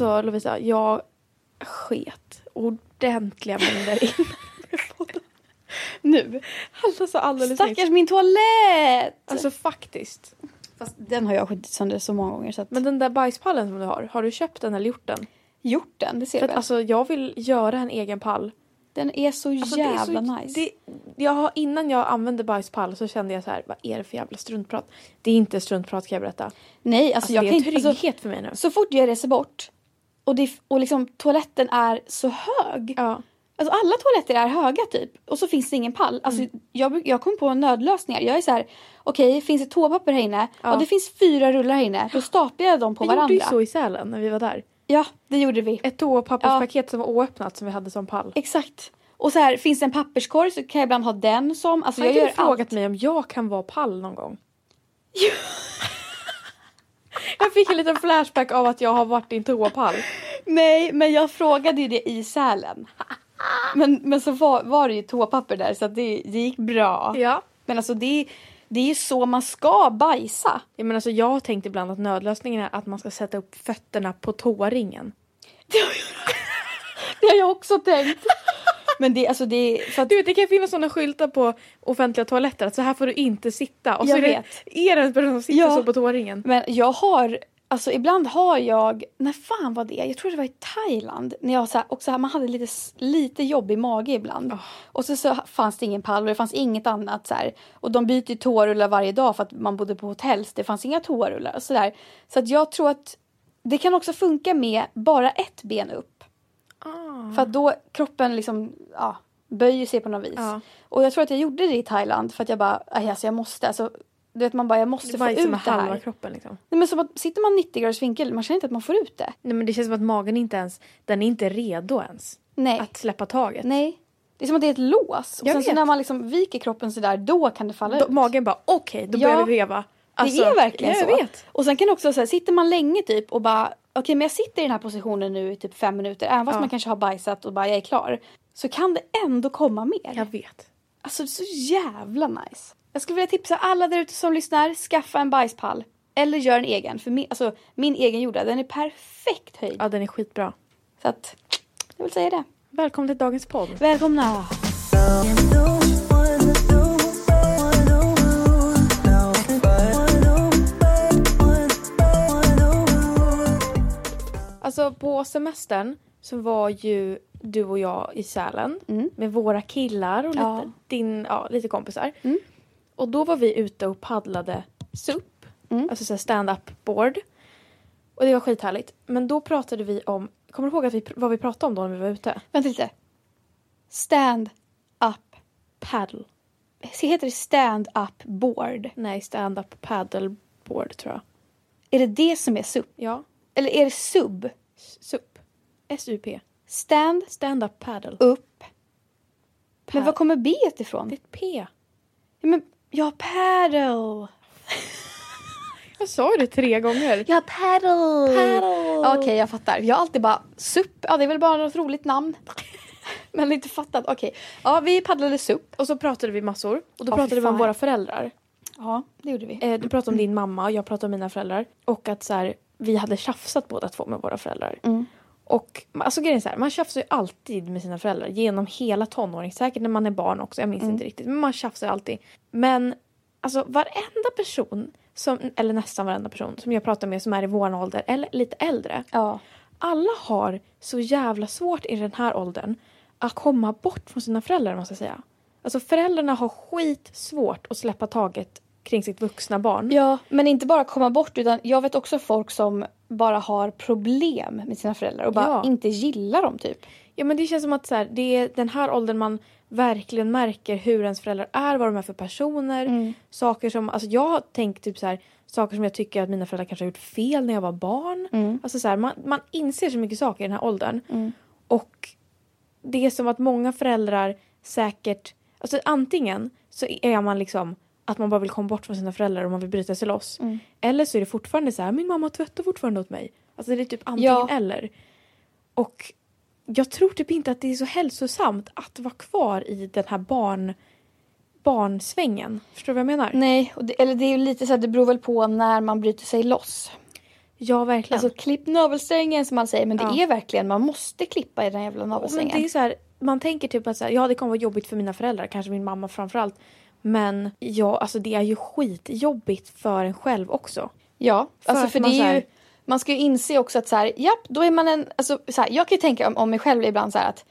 Alltså Lovisa, jag sket ordentliga mängder in. Nu. Alltså alldeles Stackars nyss. min toalett! Alltså faktiskt. Fast den har jag skitit sönder så många gånger så att... Men den där bajspallen som du har, har du köpt den eller gjort den? gjort den, det ser För du att, väl? alltså jag vill göra en egen pall. Den är så Alltså, jävla så- nice. Det, jag har, innan jag använde bajspall så kände jag så här, vad är det för jävla struntprat? Det är inte struntprat kan jag berätta. Nej, alltså, Alltså, jag det är en inte... trygghet Alltså, för mig nu. så fort jag reser bort och, det, och liksom toaletten är så hög. Ja. Alltså alla toaletter är höga typ. Och så finns det ingen pall. Alltså, Mm. jag, jag kom på nödlösningar. Jag är så här, okej finns det toapapper här inne? Ja. Och det finns fyra rullar här inne. Då staplar jag dem på Vi varandra. gjorde ju så i Sälen när vi var där. Ja, det gjorde vi. Ett toapapperspaket som var oöppnat som vi hade som pall. Exakt. Och så här, finns det en papperskorg så kan jag ibland ha den som. Alltså Har jag gör du frågat allt. mig om jag kan vara pall någon gång? jag fick en liten flashback av att jag har varit i en toapall. Nej, men jag frågade ju det i Sälen. Men, men så var, var det ju toapapper där så att det, det gick bra. Ja. Men alltså det, det är ju så man ska bajsa. ja men alltså jag har tänkt ibland att nödlösningen är att man ska sätta upp fötterna på toaringen. Det har jag också tänkt. Men det, alltså det, för att, Du vet det kan finnas sådana skyltar på offentliga toaletter att så här får du inte sitta. Och så Jag är det, vet. är det en person som sitter Ja. så på toaringen. men jag har, alltså ibland har jag, när fan var det? Jag tror det var i Thailand. När jag så här, också, man hade lite, lite jobbig mage ibland. Och så, så fanns det ingen pall och det fanns inget annat så här. Och de byter toarullar varje dag för att man bodde på hotell så det fanns inga toarullar och sådär. Så att jag tror att det kan också funka med bara ett ben upp. Ah. För att då kroppen liksom, ja, böjer sig på något vis. Ja. Och jag tror att jag gjorde det i Thailand för att jag bara, "Aj, alltså jag måste, alltså, du vet man bara, jag måste Det få bajsar ut med det halva här. kroppen liksom. Nej, men som att, sitter man 90 graders vinkel, man känner inte att man får ut det. Nej men det känns som att magen inte ens, den är inte redo ens. Nej. Att släppa taget. Nej. Det är som att det är ett lås. Och Jag sen så vet. när man liksom viker kroppen sådär, då kan det falla Då, ut. magen bara okej, då Ja. börjar vi veva. Alltså, det är verkligen ja, jag så. vet. Och sen kan det också så här, sitter man länge typ och bara, okej men jag sitter i den här positionen nu i typ fem minuter, även fast Ja. man kanske har bajsat och bara jag är klar. Så kan det ändå komma mer. Jag vet. Alltså det är så jävla nice. Jag skulle vilja tipsa alla där ute som lyssnar, skaffa en bajspall. Eller gör en egen. För min, alltså, min egen gjorda, den är perfekt höjd. Ja den är skitbra. Så att, jag vill säga det. Välkommen till dagens podd. Välkomna! Alltså på semestern så var ju du och jag i Sälen med våra killar och lite, Ja. din, ja, lite kompisar. Och då var vi ute och paddlade SUP, alltså så här stand-up board. Och det var skithärligt. Men då pratade vi om, kommer du ihåg att vi, vad vi pratade om då när vi var ute? Vänta lite. Stand up. Paddle. Heter det stand up board? Nej, stand-up paddleboard tror jag. Är det det som är SUP? Ja, Eller är det sub? SUP. S-U-P. Stand Stand-up paddle. up. Men var kommer B ifrån? Det är ett P. Ja, men, ja, paddle. Jag sa ju det tre gånger. Ja, paddle. Paddle. Okej, Okej, jag fattar. Jag har alltid bara SUP. Ja, det är väl bara något roligt namn. Men inte fattat. Okej. Ja, vi paddlade SUP. Och så pratade vi massor. Och då oh, pratade vi om våra föräldrar. Ja, det gjorde vi. Eh, du pratade om din mamma och jag pratade om mina föräldrar. Och att så här, vi hade tjafsat båda två med våra föräldrar. Och alltså grejen är så här, man tjafsar ju alltid med sina föräldrar genom hela tonåring. Säkert när man är barn också, jag minns inte riktigt. Men man tjafsar ju alltid. Men alltså varenda person, som, eller nästan varenda person som jag pratar med som är i vår ålder eller lite äldre. Ja. Alla har så jävla svårt i den här åldern att komma bort från sina föräldrar måste jag säga. Alltså föräldrarna har skitsvårt att släppa taget kring sitt vuxna barn. Ja, men inte bara komma bort utan jag vet också folk som bara har problem med sina föräldrar och bara Ja. inte gillar dem typ. Ja men det känns som att så här, det är den här åldern man verkligen märker hur ens föräldrar är, vad de är för personer. Mm. Saker som, alltså jag har tänkt typ så här, saker som jag tycker att mina föräldrar kanske har gjort fel när jag var barn. Mm. Alltså så här, man, man inser så mycket saker i den här åldern. Och det är som att många föräldrar säkert, alltså antingen så är man liksom att man bara vill komma bort från sina föräldrar och man vill bryta sig loss. Mm. Eller så är det fortfarande så här, min mamma tvättar fortfarande åt mig. Alltså det är typ antingen Ja. eller. Och jag tror typ inte att det är så hälsosamt att vara kvar i den här barn, barnsvängen. Förstår du vad jag menar? Nej, det, eller det är lite så här, det beror väl på när man bryter sig loss. Ja, verkligen. Alltså klipp navelsträngen som man säger men det Ja. är verkligen, man måste klippa i den jävla men navelsträngen. det är så här, man tänker typ att så här, ja det kommer vara jobbigt för mina föräldrar, kanske min mamma framförallt. Men ja, alltså det är ju skitjobbigt för en själv också. Ja, För alltså för det är här- ju, man ska ju inse också att så här, japp, då är man en, alltså så här, jag kan ju tänka om, om mig själv ibland så här att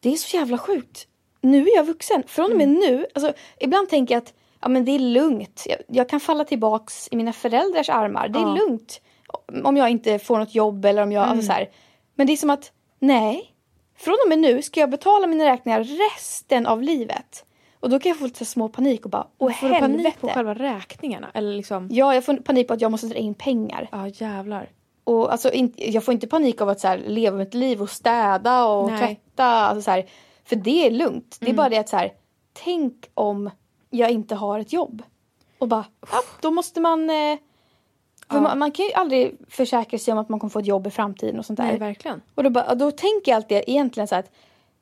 det är så jävla sjukt. Nu är jag vuxen, från och med Mm. nu, alltså ibland tänker jag att ja men det är lugnt, jag, jag kan falla tillbaks i mina föräldrars armar, det är Ja. lugnt. Om jag inte får något jobb eller om jag, Mm. alltså så här. Men det är som att, nej, från och med nu ska jag betala mina räkningar resten av livet. Och då kan jag få lite små panik och bara, åh Får du helvete. panik på själva räkningarna? Eller liksom, Ja, jag får panik på att jag måste dra in pengar. ja jävlar. Och alltså, inte, jag får inte panik av att så här, leva mitt liv och städa och Nej. tvätta. Alltså, så här, för det är lugnt. Det är bara det att så här, tänk om jag inte har ett jobb. Och bara, ja, då måste man... Eh, Ja. man, man kan ju aldrig försäkra sig om att man kommer få ett jobb i framtiden och sånt där. Nej, verkligen. och då, bara, då tänker jag alltid egentligen så här att,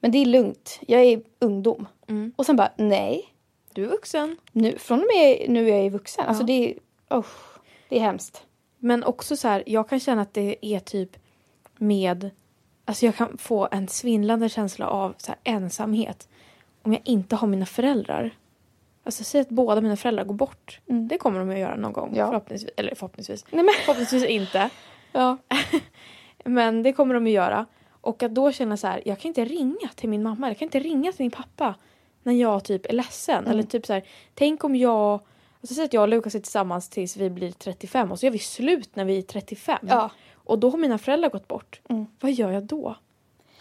men det är lugnt. Jag är ungdom. Mm. Och sen bara, nej. Du är vuxen. Nu, från och med nu är jag vuxen. Alltså Ja. det är, usch, det är hemskt. Men också så här, jag kan känna att det är typ med, alltså jag kan få en svindlande känsla av så ensamhet om jag inte har mina föräldrar. Alltså säg att båda mina föräldrar går bort. Mm. Det kommer de att göra någon gång. Ja. Förhoppningsvis, eller förhoppningsvis. Nej, men, Förhoppningsvis inte. ja. Men det kommer de att göra. Och att då känna så här, jag kan inte ringa till min mamma, jag kan inte ringa till min pappa när jag typ är ledsen. Mm. Eller typ så här, tänk om jag, alltså säg att jag och Lukas är tillsammans tills vi blir 35 och så gör vi slut när vi är 35. Ja. Och då har mina föräldrar gått bort. Mm. Vad gör jag då?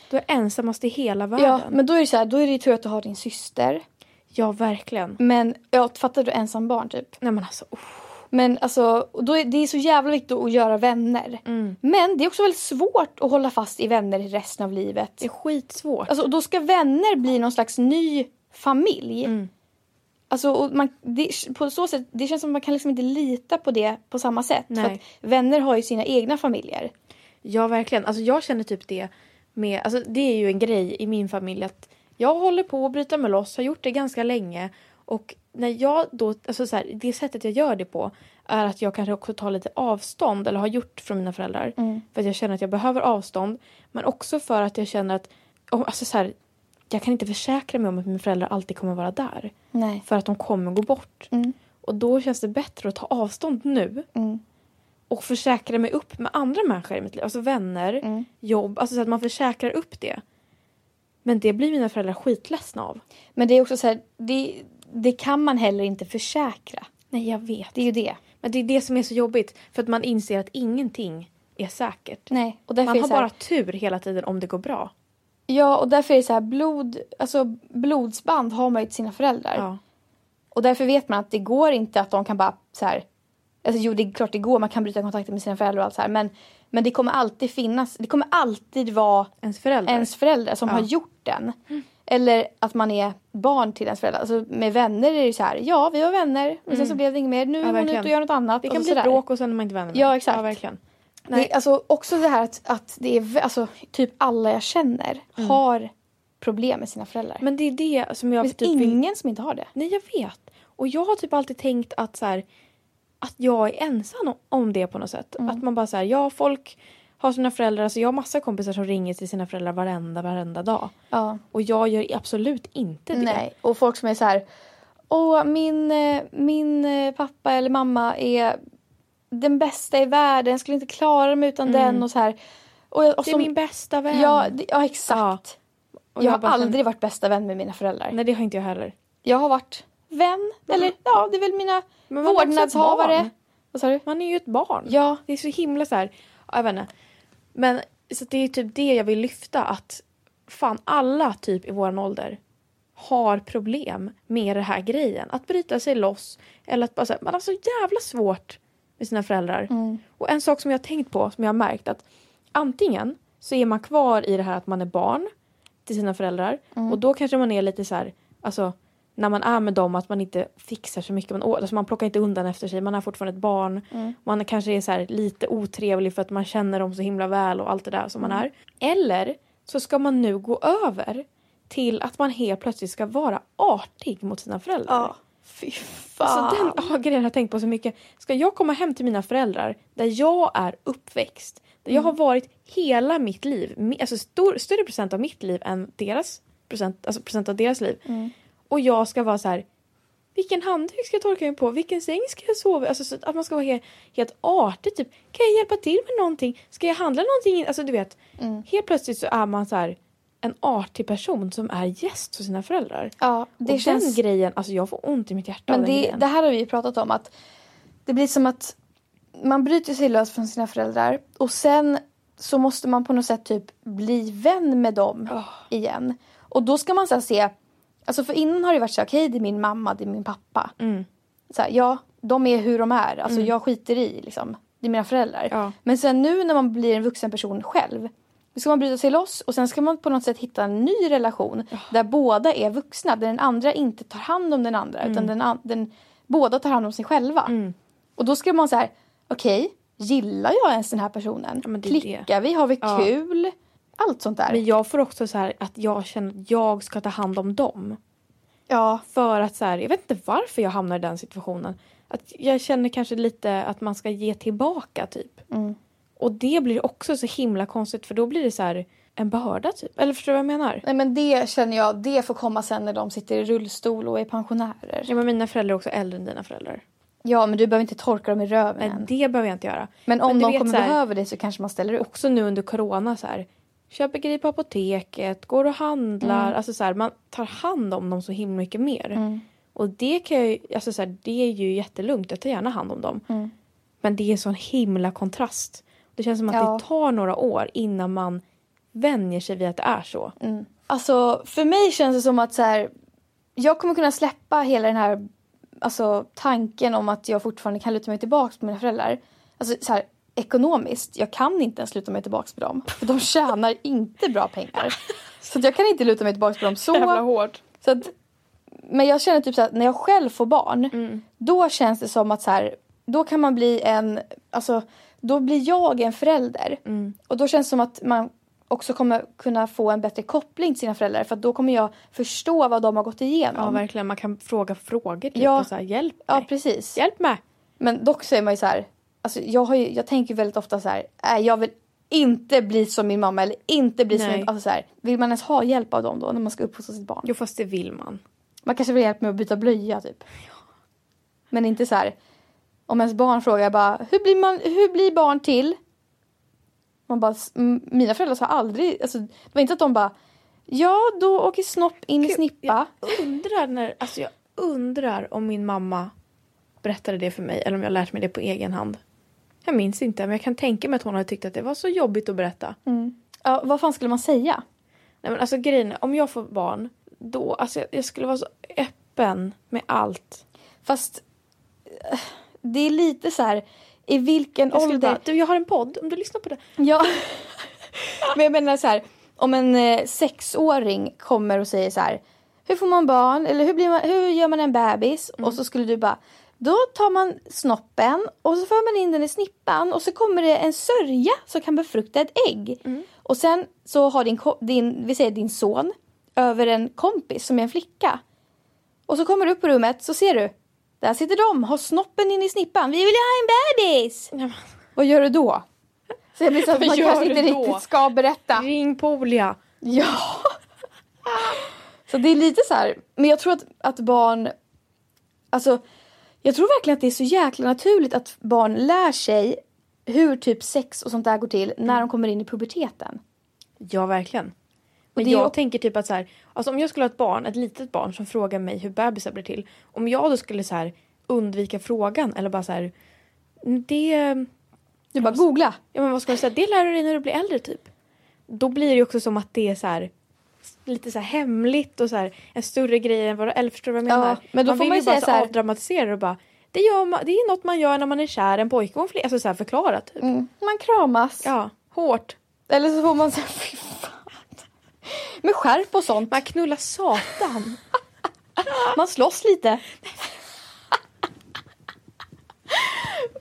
Då är jag ensammast i hela världen. Ja, men då är det så här, då är det tur att du har din syster. Ja, verkligen. Men ja, fattar du ensam barn typ? Nej men alltså, uff. Men alltså, och då är, det är så jävla viktigt att göra vänner. Mm. Men det är också väldigt svårt att hålla fast i vänner resten av livet. Det är skitsvårt. Alltså, och då ska vänner bli någon slags ny familj. Mm. Alltså, och man, det, på så sätt, det känns som att man kan liksom inte lita på det på samma sätt. För Nej. att vänner har ju sina egna familjer. Ja, verkligen. Alltså jag känner typ det med, alltså det är ju en grej i min familj att jag håller på att bryta mig loss, har gjort det ganska länge och när jag då, alltså så här, det sättet jag gör det på är att jag kanske också tar lite avstånd eller har gjort från mina föräldrar. För att jag känner att jag behöver avstånd. Men också för att jag känner att, alltså så här, jag kan inte försäkra mig om att mina föräldrar alltid kommer vara där. Nej. För att de kommer gå bort. Mm. Och då känns det bättre att ta avstånd nu. Mm. Och försäkra mig upp med andra människor i mitt liv. Alltså vänner, Mm. jobb. Alltså så att man försäkrar upp det. Men det blir mina föräldrar skitledsna av. Men det är också så här, det, det kan man heller inte försäkra. Nej, jag vet. Det är ju det. Men det är det som är så jobbigt. För att man inser att ingenting är säkert. Nej. Och därför Man har här, bara tur hela tiden om det går bra. Ja, och därför är det så här, blod, alltså blodsband har man ju till sina föräldrar. Ja. Och därför vet man att det går inte att de kan bara så här. Alltså jo, det är klart det går, man kan bryta kontakten med sina föräldrar och allt så här. Men, men det kommer alltid finnas, det kommer alltid vara Ens föräldrar. ens föräldrar som Ja. har gjort den. Eller att man är barn till ens föräldrar. Alltså med vänner är det så här, ja vi var vänner, men sen så blev det inget mer. Nu är hon ute och gör något annat. det kan bli bråk och sen är man inte vänner med. Ja, exakt. Ja, verkligen. Det, Nej. är alltså också det här att, att det är, alltså typ alla jag känner har problem med sina föräldrar. Men det är det som det jag finns typ vill... ingen som inte har det. Nej, jag vet. Och jag har typ alltid tänkt att så här, att jag är ensam om- om det på något sätt. Mm. Att man bara så här, ja folk har sina föräldrar, alltså jag har massa kompisar som ringer till sina föräldrar varenda, varenda dag. Ja. Och jag gör absolut inte det. Nej, och folk som är så här. Åh, min, eh, min eh, pappa eller mamma är den bästa i världen. Jag skulle inte klara mig utan den och så här. Och, jag, och Det är som, min bästa vän. ja, det, ja, exakt. Och jag har bara aldrig känner- varit bästa vän med mina föräldrar. Nej, det har inte jag heller. Jag har varit vän. Eller ja, det är väl mina Men vårdnadshavare. barn. Vad sa du? Man är ju ett barn. Ja. Det är så himla så här, ja, jag vet inte. Men så det är typ det jag vill lyfta att fan alla typ i våran ålder har problem med den här grejen. Att bryta sig loss eller att bara här, man har så jävla svårt med sina föräldrar. Och en sak som jag har tänkt på, som jag har märkt att antingen så är man kvar i det här att man är barn till sina föräldrar och då kanske man är lite så här, alltså när man är med dem att man inte fixar så mycket. Man, alltså man plockar inte undan efter sig. Man är fortfarande ett barn. Man kanske är så lite otrevlig för att man känner dem så himla väl och allt det där som man är. Eller så ska man nu gå över till att man helt plötsligt ska vara artig mot sina föräldrar. Fy fan. Alltså den ja, grejen har jag tänkt på så mycket. Ska jag komma hem till mina föräldrar där jag är uppväxt, där jag har varit hela mitt liv, alltså stor, större procent av mitt liv än deras procent, alltså procent av deras liv. Och jag ska vara så här. Vilken handduk ska jag torka mig på? Vilken säng ska jag sova i? Alltså så att man ska vara helt, helt artig. Typ, kan jag hjälpa till med någonting? Ska jag handla någonting? Alltså du vet. Helt plötsligt så är man så här en artig person som är gäst hos sina föräldrar. Ja, det och känns... den grejen, alltså jag får ont i mitt hjärta av Men den det, grejen. det här har vi pratat om att det blir som att man bryter sig lös från sina föräldrar och sen så måste man på något sätt typ bli vän med dem igen. Och då ska man så se, alltså för innan har det varit så okej det är min mamma, det är min pappa. Mm. Så här, ja, de är hur de är, alltså jag skiter i liksom. Det är mina föräldrar. Ja. Men sen nu när man blir en vuxen person själv då ska man bryta sig loss och sen ska man på något sätt hitta en ny relation där båda är vuxna. Där den andra inte tar hand om den andra Mm. utan den, den, båda tar hand om sig själva. Och då ska man så här, okej, gillar jag ens den här personen? Ja, men det. Klickar vi? Har vi Ja. Allt sånt där. Men jag får också så här att jag känner att jag ska ta hand om dem. Ja, För att så här, jag vet inte varför jag hamnar i den situationen. Att jag känner kanske lite att man ska ge tillbaka typ. Mm. Och det blir också så himla konstigt för då blir det så här en börda typ. Eller förstår du vad jag menar? nej men det känner jag, det får komma sen när de sitter i rullstol och är pensionärer. Ja men mina föräldrar är också äldre än dina föräldrar. Ja, men du behöver inte torka dem i röven Nej än. det behöver jag inte göra. Men om du de vet kommer här- behöva det så kanske man ställer upp. också nu under corona så här. Köper grejer på apoteket, går och handlar. Mm. Alltså så här, man tar hand om dem så himla mycket mer. Mm. Och det kan jag alltså så här, det är ju jättelugnt. Jag tar gärna hand om dem. Mm. Men det är sån himla kontrast. Det känns som att Ja. det tar några år innan man vänjer sig vid att det är så. Alltså för mig känns det som att så här, jag kommer kunna släppa hela den här alltså, tanken om att jag fortfarande kan luta mig tillbaka på mina föräldrar. Alltså så här, ekonomiskt, jag kan inte ens luta mig tillbaka på dem. För de tjänar inte bra pengar. Så jag kan inte luta mig tillbaka på dem så. hårt. så att, men jag känner typ så att när jag själv får barn, då känns det som att så här, då kan man bli en, alltså då blir jag en förälder. Och då känns det som att man också kommer kunna få en bättre koppling till sina föräldrar för då kommer jag förstå vad de har gått igenom. Ja verkligen, man kan fråga frågor typ Ja. och så här, hjälp mig. Ja, precis. Hjälp mig! Men dock så är man ju så här, alltså jag, har ju, jag tänker väldigt ofta så här, äh, jag vill inte bli som min mamma eller inte bli som Nej. min, alltså så här, Vill man ens ha hjälp av dem då när man ska uppfostra sitt barn? Jo fast det vill man. Man kanske vill ha hjälp med att byta blöja typ. Men inte så här. Om ens barn frågar bara hur blir, man, hur blir barn till? Man bara, "S- m- mina föräldrar sa aldrig, alltså, det var inte att de bara ja då åker snopp in i snippa. Jag undrar när, alltså jag undrar om min mamma berättade det för mig eller om jag lärt mig det på egen hand. Jag minns inte men jag kan tänka mig att hon hade tyckt att det var så jobbigt att berätta. Ja, vad fan skulle man säga? Nej men alltså grejen om jag får barn då, alltså jag, jag skulle vara så öppen med allt. Fast det är lite så här i vilken Jag ålder. bara, du jag har en podd, om du lyssnar på det. Ja. Men jag menar så här, om en eh, sexåring kommer och säger så här, hur får man barn eller hur, blir man, hur gör man en bebis? Och så skulle du bara, då tar man snoppen och så för man in den i snippan och så kommer det en sörja som kan befrukta ett ägg. Och sen så har din, din, vi säger din son över en kompis som är en flicka. Och så kommer du upp på rummet så ser du, där sitter de, har snoppen in i snippan. Vi vill ju ha en bebis! Vad gör du då? Så jag blir så att man kanske inte då? riktigt ska berätta. ring Polia. Ja. Så det är lite så här. Men jag tror att, att barn... Alltså, jag tror verkligen att det är så jäkla naturligt att barn lär sig hur typ sex och sånt där går till när de kommer in i puberteten. Ja verkligen. Men det jag tänker typ att så här, alltså om jag skulle ha ett barn, ett litet barn som frågar mig hur bebisar blir till. Om jag då skulle så här undvika frågan eller bara så här, det, Du bara googla. ja men vad ska jag säga, det lär du dig när du blir äldre typ. Då blir det också som att det är så här lite så här hemligt och så här en större grej än vad eller förstår du vad jag Ja, menar? men då man får vill man ju bara säga så här- avdramatisera och bara det, gör man, det är något man gör när man är kär, en pojke och en flicka. Alltså så här förklara typ. Mm. Man kramas. Ja, hårt. Eller så får man säga fy fan. Med skärp och sånt. Man knullar satan. Man slåss lite.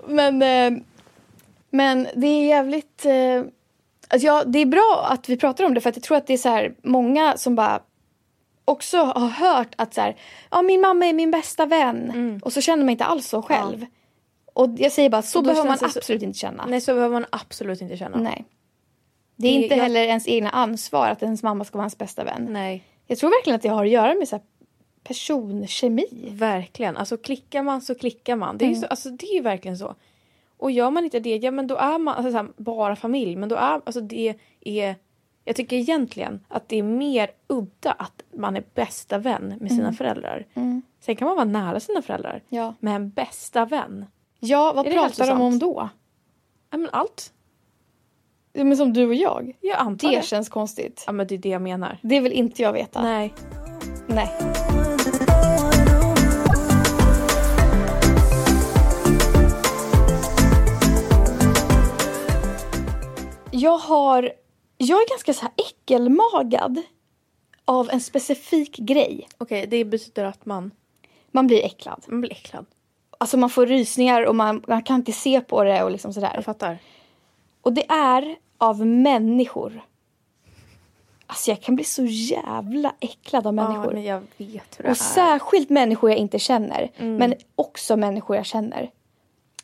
men, eh, men det är jävligt... Alltså ja, det är bra att vi pratar om det för att jag tror att det är så här många som bara också har hört att så här, ja, min mamma är min bästa vän. Och så känner man inte alls så själv. Och jag säger bara, så behöver man det så- absolut inte känna. Nej så behöver man absolut inte känna. Nej. Det är Det- inte jag- heller ens egna ansvar att ens mamma ska vara ens bästa vän. Nej. Jag tror verkligen att det har att göra med så här personkemi. Verkligen. Alltså klickar man så klickar man. Det är, ju så, alltså, det är ju verkligen så. Och gör man inte det, ja men då är man alltså, så här, bara familj. Men då är, alltså det är, jag tycker egentligen att det är mer udda att man är bästa vän med sina föräldrar. Sen kan man vara nära sina föräldrar. Ja. Men en bästa vän, Ja, vad Är pratar de om då? ja men allt. Ja, Men som du och jag. Jag antar Det det. känns konstigt. Ja men det är det jag menar. Det vill inte jag veta. Nej. Nej. Jag har... Jag är ganska så här äckelmagad av en specifik grej. Okej, det betyder att man, Man blir äcklad. man blir äcklad. Alltså man får rysningar och man, man kan inte se på det och liksom sådär. Jag fattar. Och det är av människor. Alltså jag kan bli så jävla äcklad av Ja, människor. men jag vet hur det och är. särskilt människor jag inte känner. Mm. Men också människor jag känner.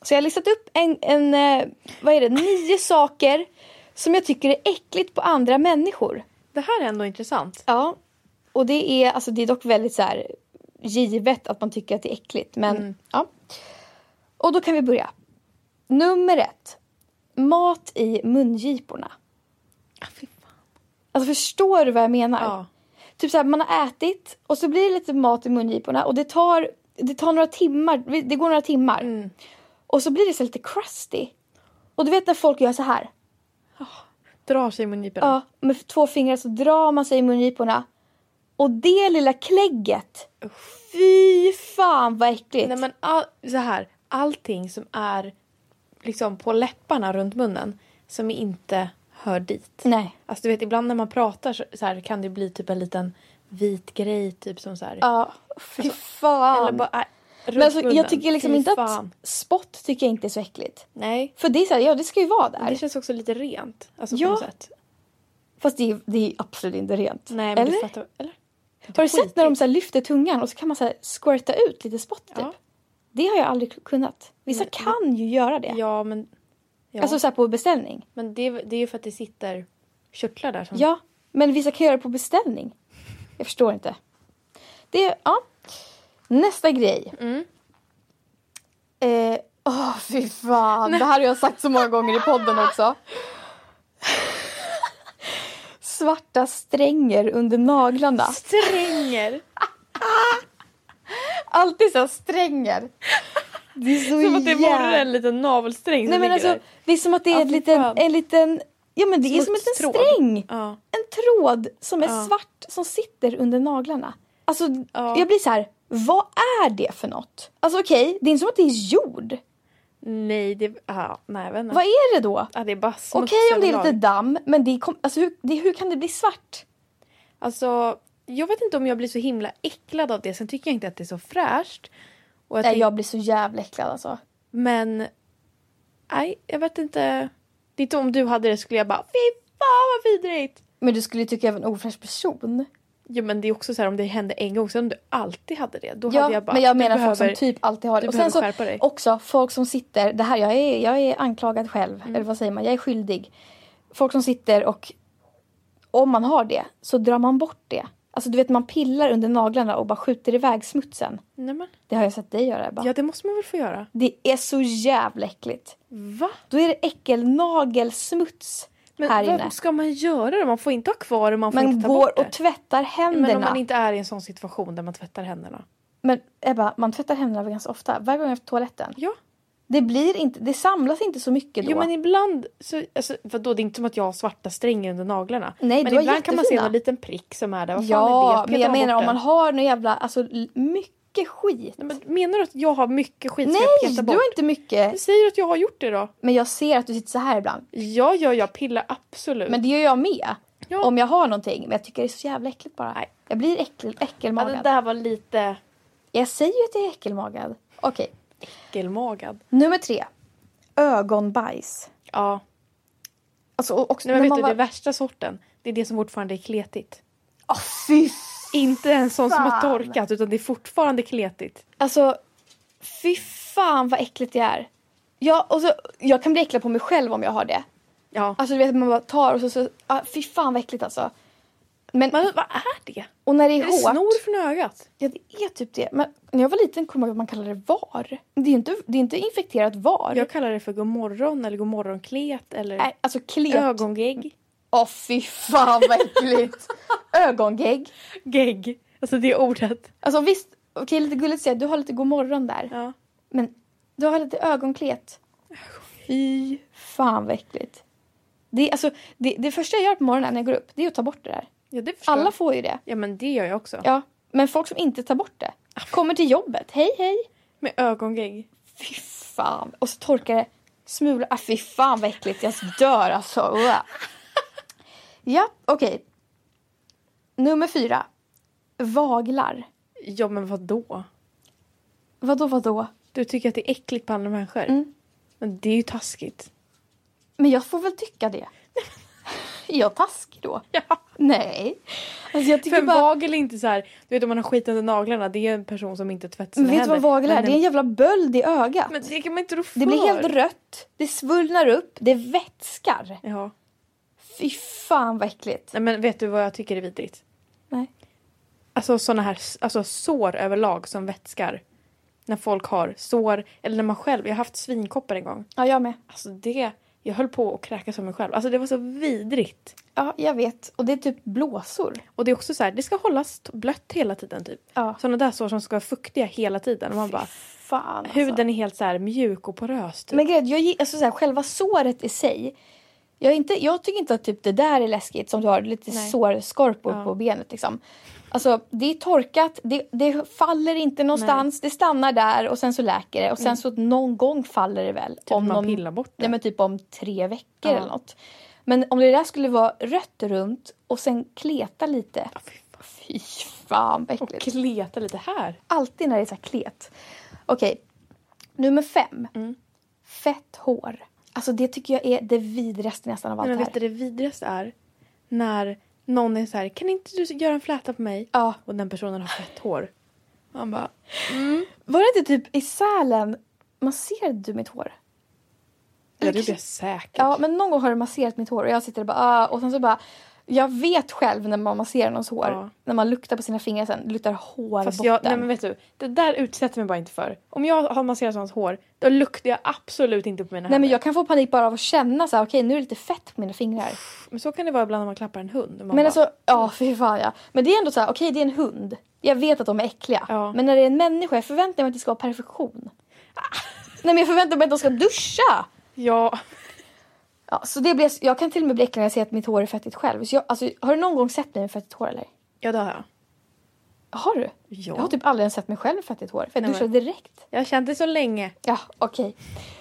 Så jag har listat upp en, en eh, vad är det, nio saker som jag tycker är äckligt på andra människor. Det här är ändå intressant. Ja. Och det är, alltså det är dock väldigt så här givet att man tycker att det är äckligt. Men Mm. ja. Och då kan vi börja. Nummer ett. Mat i mungiporna. Ah, fy fan. Alltså förstår du vad jag menar? Ja. Typ så här, man har ätit och så blir det lite mat i mungiporna och det tar, det tar några timmar, det går några timmar. Mm. Och så blir det så lite crusty. Och du vet när folk gör så här. Drar sig i mungiporna. Ja, med två fingrar så drar man sig i mungiporna. Och det lilla klägget. Fy fan vad äckligt. Nej men all, så här, allting som är liksom på läpparna runt munnen som inte hör dit. Nej. Alltså du vet ibland när man pratar så, så här, kan det bli typ en liten vit grej typ som så här. Ja, fy fan. Eller bara, äh, Men alltså, jag tycker liksom inte att spott tycker jag inte är så äckligt. Nej. För det är så här, ja det ska ju vara där. Det känns också lite rent. Alltså Ja. Fast det är, det är absolut inte rent. Nej men Eller? du fattar. Eller? Har du sett när de så lyfter tungan och så kan man så här squirta ut lite spott typ? Ja. Det har jag aldrig kunnat. Vissa Nej, kan ju göra det. Ja men. Ja. Alltså så på beställning. men det, det är ju för att det sitter körtlar där som. Ja, men vissa kan göra det på beställning. Jag förstår inte. Det, ja. Nästa grej. Mm. Eh, Åh, fy fan. Det här har jag sagt så många gånger i podden också. Svarta stränger under naglarna. Stränger. Alltid så stränger. Det är så Som att det vore en liten navelsträng som Nej men alltså, där. det är som att det är Ja, en liten, en liten, ja men det är som en liten Smutstråd. sträng. Ja. En tråd som är Ja. svart som sitter under naglarna. Alltså Ja. jag blir så här, vad är det för något? Alltså okej, det är inte som att det är jord. Nej, det... Ja, nej, jag. Vad är det då? Ja, det är bara Okej om det är lite damm, men det kom, alltså, hur, det, hur kan det bli svart? Alltså, jag vet inte om jag blir så himla äcklad av det. Sen tycker jag inte att det är så fräscht. Och jag Nej, jag blir så jävla äcklad alltså. Men... Nej, jag vet inte. Det är inte om du hade det skulle jag bara fy fan vad vidrigt. Men du skulle tycka jag var en ofräsch person. Jo men det är också så här om det hände en gång. Sen om du alltid hade det. Då Ja, hade jag bara... men jag menar behöver, folk som typ alltid har det. Och sen så dig. också folk som sitter, det här, jag är, jag är anklagad själv, Mm. eller vad säger man, jag är skyldig. Folk som sitter och om man har det så drar man bort det. Alltså du vet man pillar under naglarna och bara skjuter iväg smutsen. Nej, men, Det har jag sett dig göra Ebba. ja det måste man väl få göra. Det är så jävla äckligt. Va? Då är det äckelnagelsmuts Men här vad inne. ska man göra då? Man får inte ha kvar det, man får Man inte ta går bort det. och tvättar händerna. Men om man inte är i en sån situation där man tvättar händerna. Men Ebba, man tvättar händerna ganska ofta. Varje gång på toaletten. Ja. Det blir inte, det samlas inte så mycket då. Jo men ibland, så, alltså, vadå, det är inte som att jag har svarta strängar under naglarna. Nej, men ibland kan man se någon liten prick som är där. Vad fan ja, är det? men jag menar om man har någon jävla, alltså l- mycket skit. Nej, men menar du att jag har mycket skit som jag Nej, petar du bort? har inte mycket. Jag säger att jag har gjort det då. Men jag ser att du sitter så här ibland. Ja, ja, jag pillar absolut. Men det gör jag med. Ja. Om jag har någonting. Men jag tycker det är så jävla äckligt bara. Nej. Jag blir äckel, ja, äckelmagad. det där var lite Jag säger ju att jag är äckelmagad. Okej. äckelmagad. Nummer tre. Ögonbajs. Ja. Alltså också Nej, men vet du, var... det värsta sorten, det är det som fortfarande är kletigt. Åh, fy Inte en sån som har torkat, utan det är fortfarande kletigt. Alltså, fy fan vad äckligt det är. Jag, och så, jag kan bli äcklad på mig själv om jag har det. Ja. Alltså du vet man bara tar och så, så ah, fy fan vad äckligt alltså. Men, Men vad är det? och när det är, Är det hårt. snor från ögat? Ja det är typ det. Men när jag var liten kom jag ihåg att man kallade det var. Det är inte, det är inte infekterat var. Jag kallar det för godmorgon eller godmorgonklet eller Nej, alltså klet. ögongegg. Åh fy fan vad äckligt. Ögongegg. Gegg. Alltså det ordet. Alltså visst, okej lite gulligt att säga du har lite god morgon där. Ja. Men du har lite ögonklet. Fy fan vad äckligt. Det, alltså, det, det första jag gör på morgonen när jag går upp det är att ta bort det där. Ja, det Alla får ju det. Ja, men det gör jag också. Ja, men folk som inte tar bort det kommer till jobbet. Hej hej. Med ögongegg. Fy fan. Och så torkar det smulor. Ah, fy fan vad äckligt. Jag dör alltså. Ja, okej. Nummer fyra. Vaglar. Ja, men vad då? Vadå vadå? Du tycker att det är äckligt på andra människor? Mm. Men det är ju taskigt. Men jag får väl tycka det. Är jag taskig då? Ja. Nej. Alltså jag För tycker en bara... vagel är inte så här, du vet om man har skit under naglarna, det är en person som inte tvättar sina Men vet du vad vagel är? Men Det är en jävla böld i ögat. Men det kan man inte rå för. Det blir helt rött. Det svullnar upp. Det vätskar. Ja. Fy fan vad äckligt. Nej men vet du vad jag tycker är vidrigt? Nej. Alltså såna här alltså, sår överlag som vätskar. När folk har sår, eller när man själv, jag har haft svinkoppor en gång. Ja, jag med. Alltså det, jag höll på att kräkas av mig själv. Alltså det var så vidrigt. Ja, jag vet. Och det är typ blåsor. Och det är också så här, det ska hållas blött hela tiden typ. Ja. Såna där sår som ska vara fuktiga hela tiden. Och man bara, Fan alltså. huden är helt så här mjuk och porös typ. Men grejen, jag, alltså så här, själva såret i sig. Jag, inte, jag tycker inte att typ det där är läskigt som du har lite Nej. sårskorpor Ja. på benet liksom. Alltså det är torkat, det, det faller inte någonstans, det stannar där och sen så läker det och sen så någon gång faller det väl. Mm. Typ man någon, pillar bort det. Nej men typ om tre veckor Ja. eller något. Men om det där skulle vara rött runt och sen kleta lite. Ja, fy fan. Vad Och äckligt. kleta lite här. Alltid när det är så här klet. Okej, nummer fem. Mm. Fett hår. Alltså det tycker jag är det vidrigaste nästan av allt Men det vet du det vidrigaste är? När någon är så här, kan inte du göra en fläta på mig? Ja. Och den personen har fett hår. Man bara, Var det inte typ i Sälen, masserade du mitt hår? ja det gjorde jag säkert. Ja, men någon gång har du masserat mitt hår och jag sitter och bara ah, och sen så bara jag vet själv när man masserar någons hår, Ja. när man luktar på sina fingrar sen, luktar hår Fast jag, nej men vet du, det där utsätter mig bara inte för. Om jag har masserat någons hår, då luktar jag absolut inte på mina nej men händer. jag kan få panik bara av att känna så här, okej nu är det lite fett på mina fingrar. Men så kan det vara ibland när man klappar en hund. Men bara, alltså, ja fy fan ja. Men det är ändå så här, okej det är en hund. Jag vet att de är äckliga. Ja. Men när det är en människa, jag förväntar mig att det ska vara perfektion. Nej men jag förväntar mig att de ska duscha. Ja, Ja, så det blir, jag kan till och med bli äcklig när jag ser att mitt hår är fettigt själv. Så jag, alltså, har du någon gång sett mig med fettigt hår eller? ja det har jag. Har du? Ja. Jag har typ aldrig ens sett mig själv med fettigt hår. För jag Nej, duschar direkt. Jag har känt det så länge. Ja, okej.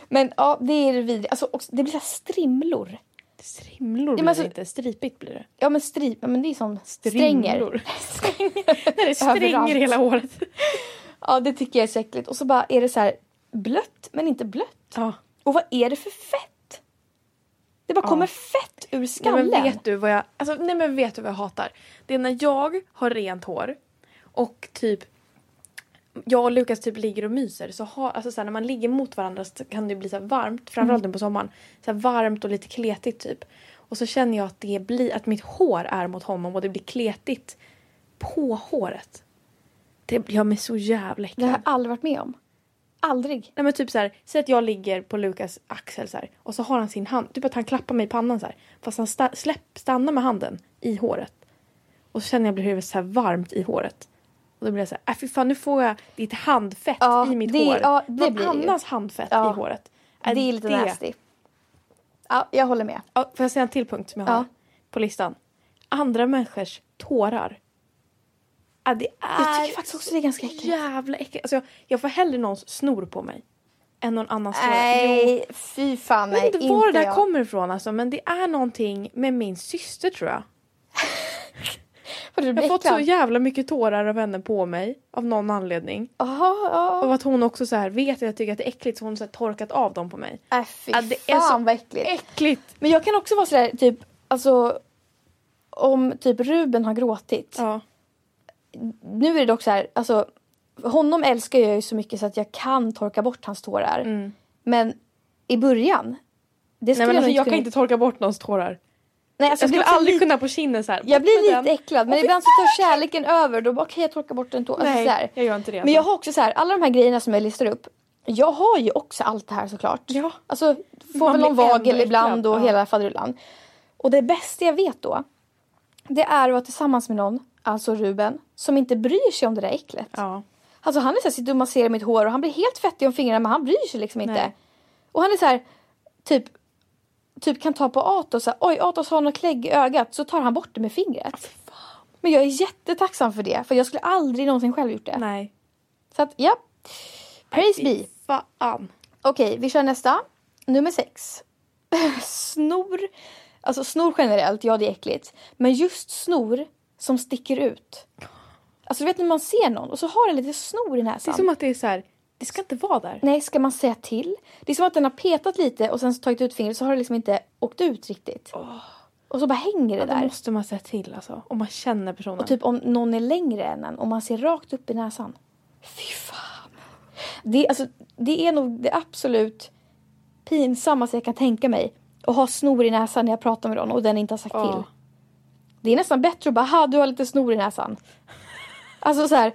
Men ja, det är vidriga. Alltså, också, det blir så här strimlor. Strimlor blir men alltså- det inte, stripigt blir det. Ja men strip, ja, men det är som stränger. Strimlor. När det stränger hela håret. Ja det tycker jag är så äckligt. Och så bara är det så här blött men inte blött. Ja. Och vad är det för fett? Det bara Ja. kommer fett ur Nej, skallen. men vet du vad jag, alltså, nej men vet du vad jag hatar? Det är när jag har rent hår och typ jag och Lukas typ ligger och myser så har, alltså så här, när man ligger mot varandra så kan det bli så varmt, framförallt nu på sommaren. Så varmt och lite kletigt typ. Och så känner jag att det blir, att mitt hår är mot honom och det blir kletigt på håret. Det gör mig så jävla Det har äcklad. jag aldrig varit med om. Aldrig. Nej men typ så här, säg att jag ligger på Lukas axel så här, och så har han sin hand, typ att han klappar mig i pannan så här, fast han sta, släpp, stannar med handen i håret. Och så känner jag blir det så här varmt i håret. Och då blir jag så här, äh, fy fan nu får jag ditt handfett Ja, i mitt det- hår. ja, det Någon blir det ju. annans handfett Ja. i håret. det är lite nasty. Ja, jag håller med. Ja, får jag säga en till punkt som jag Ja. har på listan? Andra människors tårar. Ja, det är Jag tycker faktiskt också det är ganska äckligt. jävla äckligt. Alltså, jag, jag får hellre någons snor på mig än någon annans. Jo, Nej, fy fan Jag nej. vet inte var det där jag. kommer ifrån alltså, men det är någonting med min syster tror jag. Jag har fått så jävla mycket tårar av henne på mig av någon anledning. Jaha, ja. Och att hon också så här vet att jag tycker att det är äckligt så hon har torkat av dem på mig. Äh, fy Ja, det fan är så vad äckligt. Äckligt! Men jag kan också vara sådär typ, alltså om typ Ruben har gråtit. Ja. Nu är det dock så här, alltså honom älskar jag ju så mycket så att jag kan torka bort hans tårar. Men i början, det skulle Mm. Nej men alltså, nog jag kan inte torka bort någons tårar. Nej, alltså, Jag skulle aldrig lite- kunna på kinden så här. Jag blir lite den. äcklad men ibland så tar kärleken över då bara okej jag torkar bort en tår. Alltså, Nej, så här. jag gör inte det. Men jag har också så här, alla de här grejerna som jag listar upp. Jag har ju också allt det här såklart. Ja. Alltså får Man väl någon vagel ibland och ja. hela faderullan. Och det bästa jag vet då. Det är att vara tillsammans med någon, alltså Ruben, som inte bryr sig om det där äcklet. Ja. Alltså han är så här, sitter och masserar mitt hår och han blir helt fettig om fingrarna men han bryr sig liksom inte. Nej. Och han är så här, typ, typ kan ta på Atos, så här, oj Atos har något klägg i ögat så tar han bort det med fingret. Men jag är jättetacksam för det för jag skulle aldrig någonsin själv gjort det. Nej. Så att ja, praise be. Fan. Okej, vi kör nästa. Nummer sex. snor. Alltså snor generellt, ja det är äckligt. Men just snor som sticker ut. Alltså du vet när man ser någon och så har den lite snor i Det näsan. är som att det är så här. det ska inte vara där. Nej, ska man säga till? Det är som att den har petat lite och sen tagit ut fingret så har det liksom inte åkt ut riktigt. Och så bara hänger det Ja, då där. måste man säga till alltså. Om man känner personen. Och typ om någon är längre än en och man ser rakt upp i näsan. Fy fan. Det, alltså, det är nog det absolut pinsammaste jag kan tänka mig. Att ha snor i näsan när jag pratar med någon och den inte har sagt Ja. till. Det är nästan bättre att bara, ha du har lite snor i näsan. Alltså så här.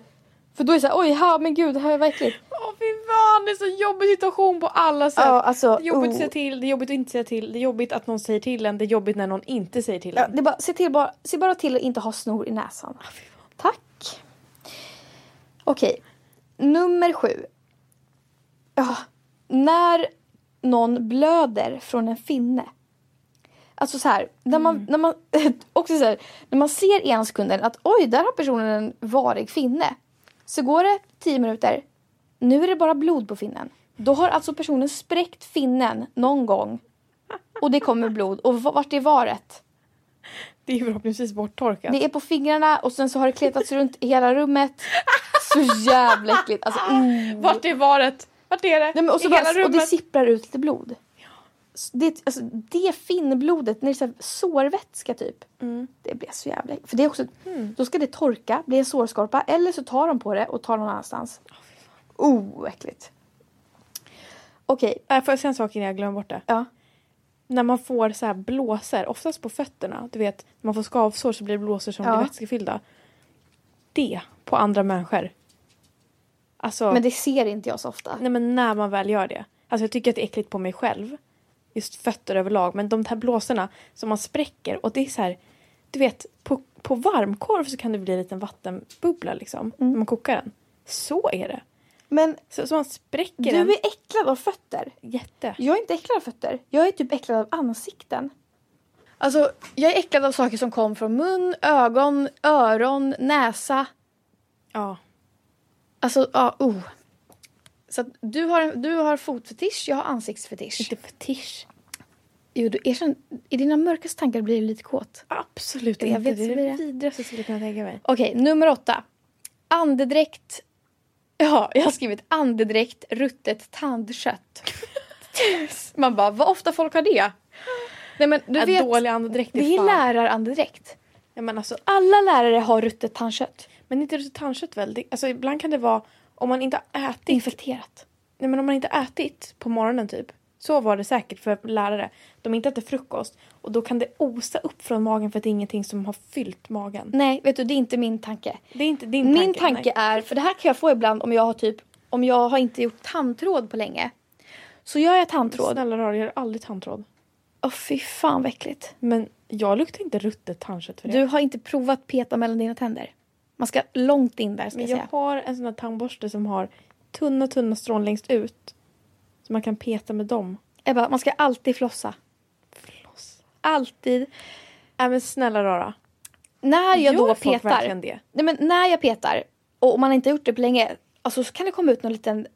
För då är det så här, oj, ha, men gud, det här är verkligt. Åh fy fan, det är så jobbig situation på alla sätt. Ja, alltså, det är jobbigt oh. att säga till, det är jobbigt att inte säga till, det är jobbigt att någon säger till en, det är jobbigt när någon inte säger till Ja, en. det är bara, se, till bara, se bara till att inte ha snor i näsan. Tack. Okej, nummer sju. Ja, när någon blöder från en finne. Alltså så här, när man, när man, också så här, när man ser ena sekunden att oj, där har personen en varig finne. Så går det tio minuter, nu är det bara blod på finnen. Då har alltså personen spräckt finnen någon gång. Och det kommer blod. Och vart är varet? Det är förhoppningsvis borttorkat. Det är på fingrarna och sen så har det kletats runt i hela rummet. Så jävla äckligt. Alltså, mm. Vart är varet? Vart är det? Nej, och, I bara, hela och det rummet? sipprar ut lite blod. Det, alltså, det finnblodet, när det är så sårvätska typ. Mm. Det blir så jävla. För det är också, Då ska det torka, bli en sårskorpa. Eller så tar de på det och tar någon annanstans. Oh, äckligt. Okej, Äh, får jag säga en sak innan jag glömmer bort det? ja. När man får så här blåsor, oftast på fötterna, du vet när man får skavsår så blir det blåsor som Ja. blir vätskefyllda. Det på andra människor. Alltså, Men det ser inte jag så ofta. nej men när man väl gör det. Alltså jag tycker att det är äckligt på mig själv. Just fötter överlag. Men de här blåsorna som man spräcker och det är så här. Du vet på, på varmkorv så kan det bli en liten vattenbubbla liksom. När man kokar den. Så är det. Men Så, så man spräcker du den. är äcklad av fötter. Jätte. Jag är inte äcklad av fötter. Jag är typ äcklad av ansikten. Alltså, jag är äcklad av saker som kom från mun, ögon, öron, näsa. Ja. Alltså, ja, oh. Så du har, du har fotfetisch, jag har ansiktsfetisch. Inte fetisch. Jo, du erkänn, i dina mörkaste tankar blir du lite kåt. Absolut Jag inte. vet, det är det vidrigaste jag skulle kunna tänka mig. Okej, nummer åtta. Andedräkt. Ja, jag har skrivit andedräkt, ruttet tandkött. Man bara, vad ofta folk har det? Nej men du Du vet, dålig andedräkt det är lärarandedräkt. Ja, men, alltså, Alla lärare har ruttet tandkött. men inte ruttet tandkött väl? Det, alltså, ibland kan det vara om man inte har ätit. Infekterat. Nej, men om man inte har ätit på morgonen typ. Så var det säkert för lärare. De inte äter frukost och då kan det osa upp från magen för att det är ingenting som har fyllt magen. Nej, vet du, det är inte min tanke. Det är inte din Min tanke. tanke är, för det här kan jag få ibland om jag har typ om jag har inte gjort tandtråd på länge. Så gör jag tandtråd. Snälla jag gör aldrig tandtråd. Åh fy fan vad äckligt. Men jag luktar inte ruttet tandkött för det. Du har inte provat peta mellan dina tänder. Man ska långt in där ska Men jag jag säga. har en sån här tandborste som har tunna, tunna strån längst ut. Så man kan peta med dem. Ebba, man ska alltid flossa. Floss. Alltid. Nej men snälla rara. När jag Gör då petar. Nej, men när jag petar och man inte gjort det på länge. Alltså så kan det komma ut någon liten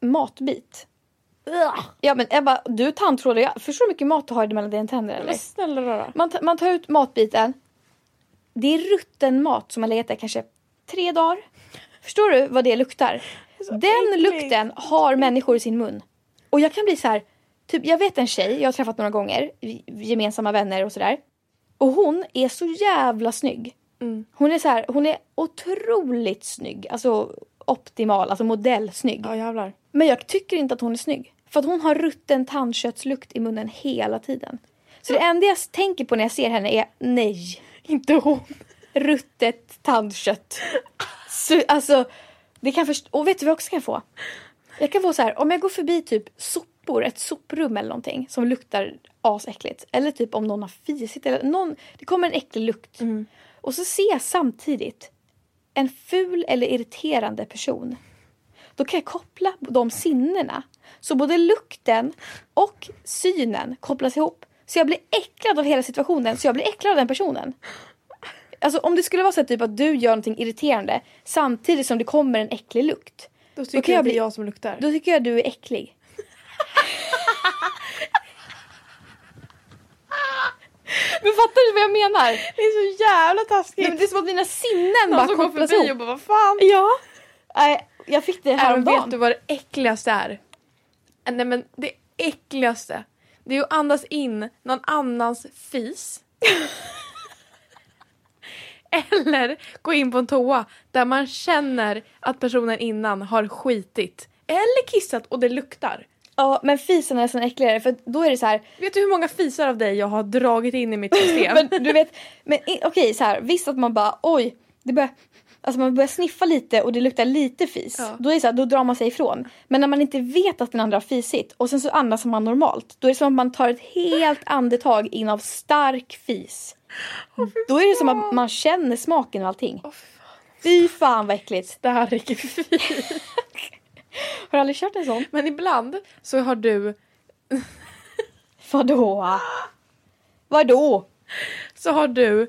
matbit. Ja men Ebba, du är tandtrådig. Jag förstår hur mycket mat du har mellan dina tänder eller? Men snälla rara. Man, man tar ut matbiten. Det är rutten mat som har legat där kanske tre dagar. Förstår du vad det luktar? Den äckligt. lukten har människor i sin mun. Och jag kan bli så här. Typ, jag vet en tjej jag har träffat några gånger. Gemensamma vänner och sådär. Och hon är så jävla snygg. Mm. Hon är så här, hon är otroligt snygg. Alltså optimal, alltså modellsnygg. Ja jävlar. Men jag tycker inte att hon är snygg. För att hon har rutten tandköttslukt i munnen hela tiden. Så det enda jag tänker på när jag ser henne är nej. Inte hon. Ruttet tandkött. Så, alltså, det kan först- Och vet du vad jag också kan få? Jag kan få så här, om jag går förbi typ sopor, ett soprum eller någonting som luktar asäckligt. Eller typ om någon har fisit eller någon, det kommer en äcklig lukt. Och så ser jag samtidigt en ful eller irriterande person. Då kan jag koppla de sinnena. Så både lukten och synen kopplas ihop. Så jag blir äcklad av hela situationen, så jag blir äcklad av den personen. Alltså om det skulle vara så här, typ att du gör någonting irriterande samtidigt som det kommer en äcklig lukt. Då tycker kan jag jag att det är jag som luktar. Då tycker jag du är äcklig. Men fattar du vad jag menar? Det är så jävla taskigt. Men det är som att mina sinnen Någon bara som går kopplas förbi ihop. och bara vad fan. Ja. Nej, jag fick det Äh, vet häromdagen. du vad det äckligaste är? Äh, Nej men det äckligaste. Det är att andas in någon annans fis. Eller gå in på en toa där man känner att personen innan har skitit. Eller kissat och det luktar. Ja, men fisen är nästan äckligare för då är det så här. Vet du hur många fisar av dig jag har dragit in i mitt system? Men du vet, men okej så här, visst att man bara oj, det börjar, alltså man börjar sniffa lite och det luktar lite fis. Ja. Då är så här, då drar man sig ifrån. Men när man inte vet att den andra har fisit och sen så andas man normalt. Då är det som att man tar ett helt andetag in av stark fis. då är det som att man känner smaken och allting. Fan. Fy fan vad äckligt. Stark fis. Har du aldrig kört en sån? Men ibland så har du Vadå? Vadå? så har du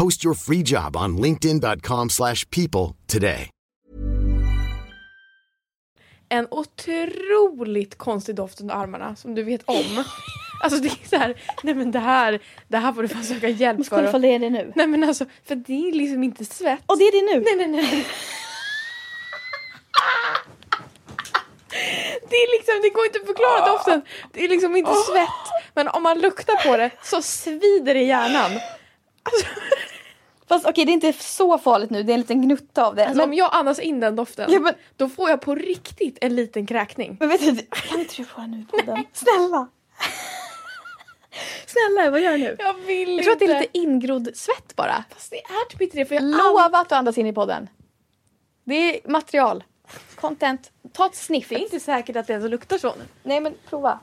Post your free job on linkedin.com/people slash people today. en otroligt konstig doft under armarna som du vet om. Alltså det är så här, nej men det här, det här får du fan söka hjälp Måste kolla för. ifall det är det nu. Nej men alltså, för det är liksom inte svett. Och det är det nu. Nej nej nej. Det är liksom, det går inte att förklara doften. Det är liksom inte svett. Men om man luktar på det så svider det i hjärnan. Fast okej, det är inte så farligt nu. Det är en liten gnutta av det. alltså men, om jag andas in den doften, Ja, men- då får jag på riktigt en liten kräkning. men vet du, kan inte du få den nu på den? Snälla! Snälla, vad gör du nu? Jag vill Jag tror att det är inte. lite ingrodd svett bara. Fast det är typ inte det för jag Lova att du andas in i podden. Det är material. Content. Ta ett sniff. Det är inte säkert att det ens luktar så nu. Nej men prova.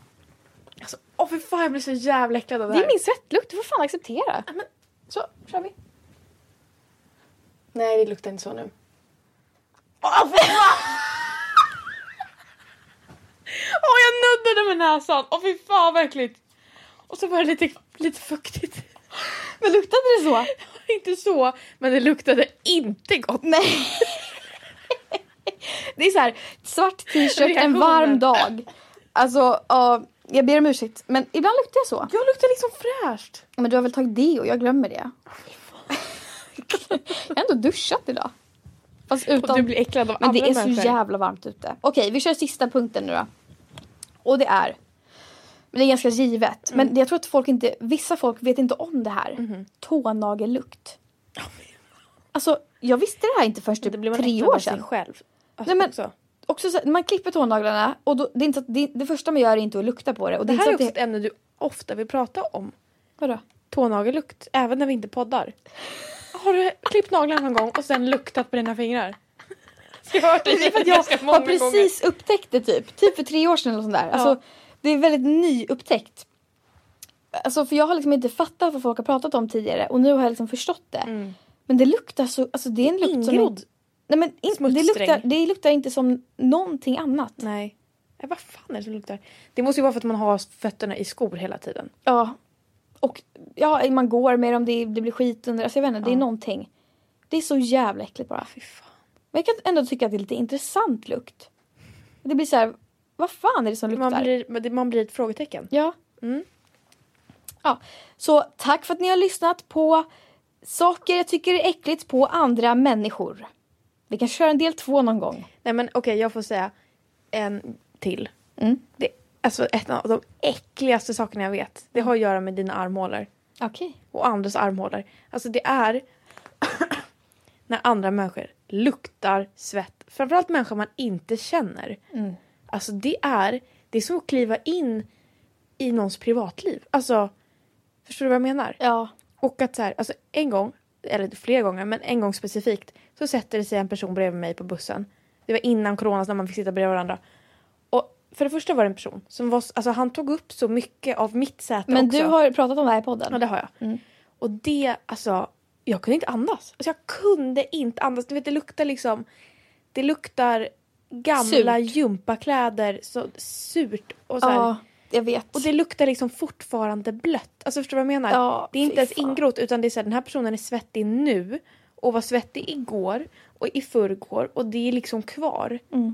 Alltså, åh för fan jag blir så jävla äcklad av det Det här. är min svettlukt, du får fan acceptera. Ja, men, Så, kör vi. nej det luktar inte så nu. Åh, jag nuddade med näsan! Åh fy fan vad äckligt! Och så var det lite, lite fuktigt. Men luktade det så? inte så, men det luktade inte gott. Nej. det är så här, svart t-shirt en varm dag. Alltså, ja, jag ber om ursäkt. Men ibland luktar jag så. Jag luktar liksom fräscht. Men du har väl tagit deo? Jag glömmer det. jag har ändå duschat idag. Fast Och utan... du blir äcklad av Men det är så jävla varmt ute. Okej, vi kör sista punkten nu då. Och det är, men det är ganska givet, Mm. men jag tror att folk inte, vissa folk vet inte om det här. Mhm. Tånagellukt. Alltså, jag visste det här inte först Det typ tre år av sig sedan. själv. Alltså, Nej, men- också. Också så, man klipper tånaglarna och då, det, är inte så att, det, det första man gör är inte att lukta på det. Och det, Det är här är också så ett ämne du ofta vill prata om. det, vadå? Tånagellukt, även när vi inte poddar. Har du klippt naglarna någon gång och sen luktat på dina fingrar? Jag har hört det, Det för att jag har precis upptäckt det typ. Typ för tre år sedan eller sånt där. Alltså, det är väldigt nyupptäckt. Alltså för jag har liksom inte fattat vad folk har pratat om tidigare och nu har jag liksom förstått det. Men det luktar så, alltså det är en lukt som... Är, nej men in, det, luktar, det luktar inte som någonting annat. Nej. Nej, vad fan är det som luktar? Det måste ju vara för att man har fötterna i skor hela tiden. Ja. Och ja, man går med dem, det, det blir skit under, alltså jag vet inte, det är någonting. Det är så jävla äckligt bara. Fy fan. Men jag kan ändå tycka att det är lite intressant lukt. Det blir så här, vad fan är det som luktar? Man blir, man blir ett frågetecken. Ja. Mm. Ja, så tack för att ni har lyssnat på saker jag tycker är äckligt på andra människor. Vi kan köra en del två någon gång. Nej men okej, jag får säga en till. Mm. Det, alltså ett av de äckligaste sakerna jag vet. Det har att göra med dina armhålor. Okej. och andras armhålor. Alltså det är när andra människor luktar svett. Framförallt människor man inte känner. Mm. Alltså det är, det är som att kliva in i någons privatliv. Alltså, förstår du vad jag menar? Ja. Och att så här, alltså en gång, eller flera gånger, men en gång specifikt så sätter det sig en person bredvid mig på bussen. Det var innan corona när man fick sitta bredvid varandra. Och för det första var det en person som var, alltså han tog upp så mycket av mitt säte Men också. du har pratat om det här i podden. Ja det har jag. Mm. Och det, alltså, jag kunde inte andas. Alltså jag kunde inte andas. Du vet det luktar liksom, det luktar gamla Surt. gympakläder, så surt och så här. Ja, jag vet. Och det luktar liksom fortfarande blött. Alltså förstår du vad jag menar? Ja, det är inte ens fan. ingrott utan det är så här, den här personen är svettig nu och var svettig igår och i förrgår och det är liksom kvar. Mm.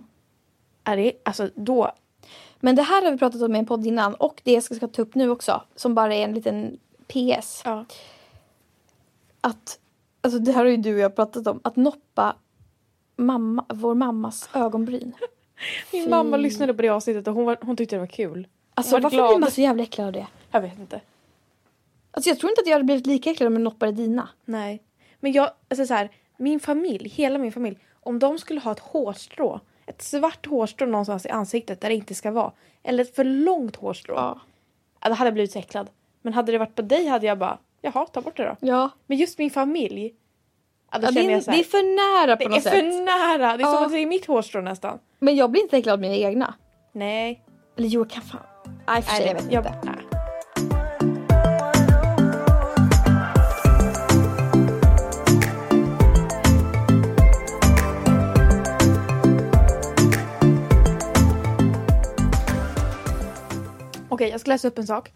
Är det, alltså då, Men det här har vi pratat om i en podd innan och det jag ska, ska ta upp nu också, som bara är en liten PS. ja. Att, alltså det här har ju du och jag pratat om, att noppa mamma, vår mammas ögonbryn. Min Fy. mamma lyssnade på det avsnittet och hon, var, hon tyckte det var kul. Alltså varför glad. blir man så jävla äcklad av det? Jag vet inte. Alltså jag tror inte att jag hade blivit lika äcklad om jag noppade dina. Nej. Men jag, alltså så här, min familj, hela min familj, om de skulle ha ett hårstrå, ett svart hårstrå någonstans i ansiktet där det inte ska vara, eller ett för långt hårstrå, ja. då hade jag blivit så äcklad. Men hade det varit på dig hade jag bara, jaha, ta bort det då. Ja. Men just min familj, ja, då ja det, känner är, jag så det här, är för nära på det är något för sätt. nära, det är som Ja. att det är mitt hårstrå nästan. Men jag blir inte äcklad av mina egna. Nej. Eller jo, jag kan fan. Nej, för sig, jag vet jag, inte. Okej, jag ska läsa upp en sak.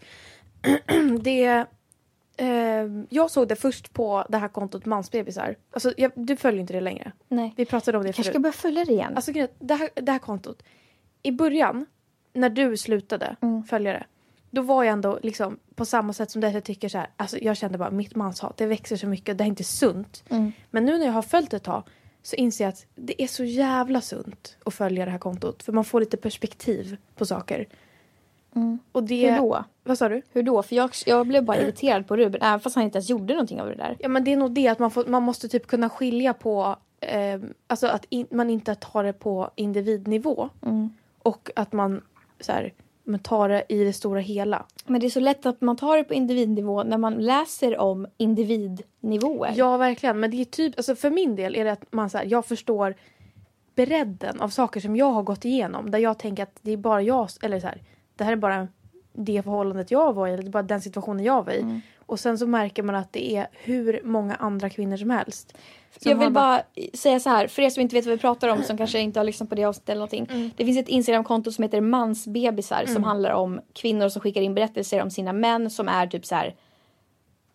det, eh, jag såg det först på det här kontot Mansbebisar. Alltså, jag, du följer inte det längre. Nej. Vi pratade om det Jag kanske förut. ska börja följa det igen. Alltså det här, det här kontot. I början, när du slutade Mm. följa det. Då var jag ändå liksom på samma sätt som det. Jag tycker så här. Alltså jag kände bara mitt manshat. Det växer så mycket. Det är inte sunt. Mm. Men nu när jag har följt ett tag. Så inser jag att det är så jävla sunt att följa det här kontot. För man får lite perspektiv på saker. Och det... Mm. Hur då? Vad sa du? Hur då? För jag, jag blev bara irriterad på Ruben, även fast han inte ens gjorde någonting av det där. Ja men det är nog det att man, får, man måste typ kunna skilja på eh, Alltså att in, man inte tar det på individnivå Mm. Och att man så här, men tar det i det stora hela Men det är så lätt att man tar det på individnivå när man läser om individnivåer. Ja verkligen men det är typ Alltså för min del är det att man så här, jag förstår Bredden av saker som jag har gått igenom Där jag tänker att det är bara jag Eller så här, det här är bara det förhållandet jag var i, eller bara den situationen jag var i. Mm. Och sen så märker man att det är hur många andra kvinnor som helst. som jag vill bara säga så här, för er som inte vet vad vi pratar om som kanske inte har lyssnat på det avsnittet eller någonting. Mm. Det finns ett Instagramkonto som heter mansbebisar som handlar om kvinnor som skickar in berättelser om sina män som är typ så här.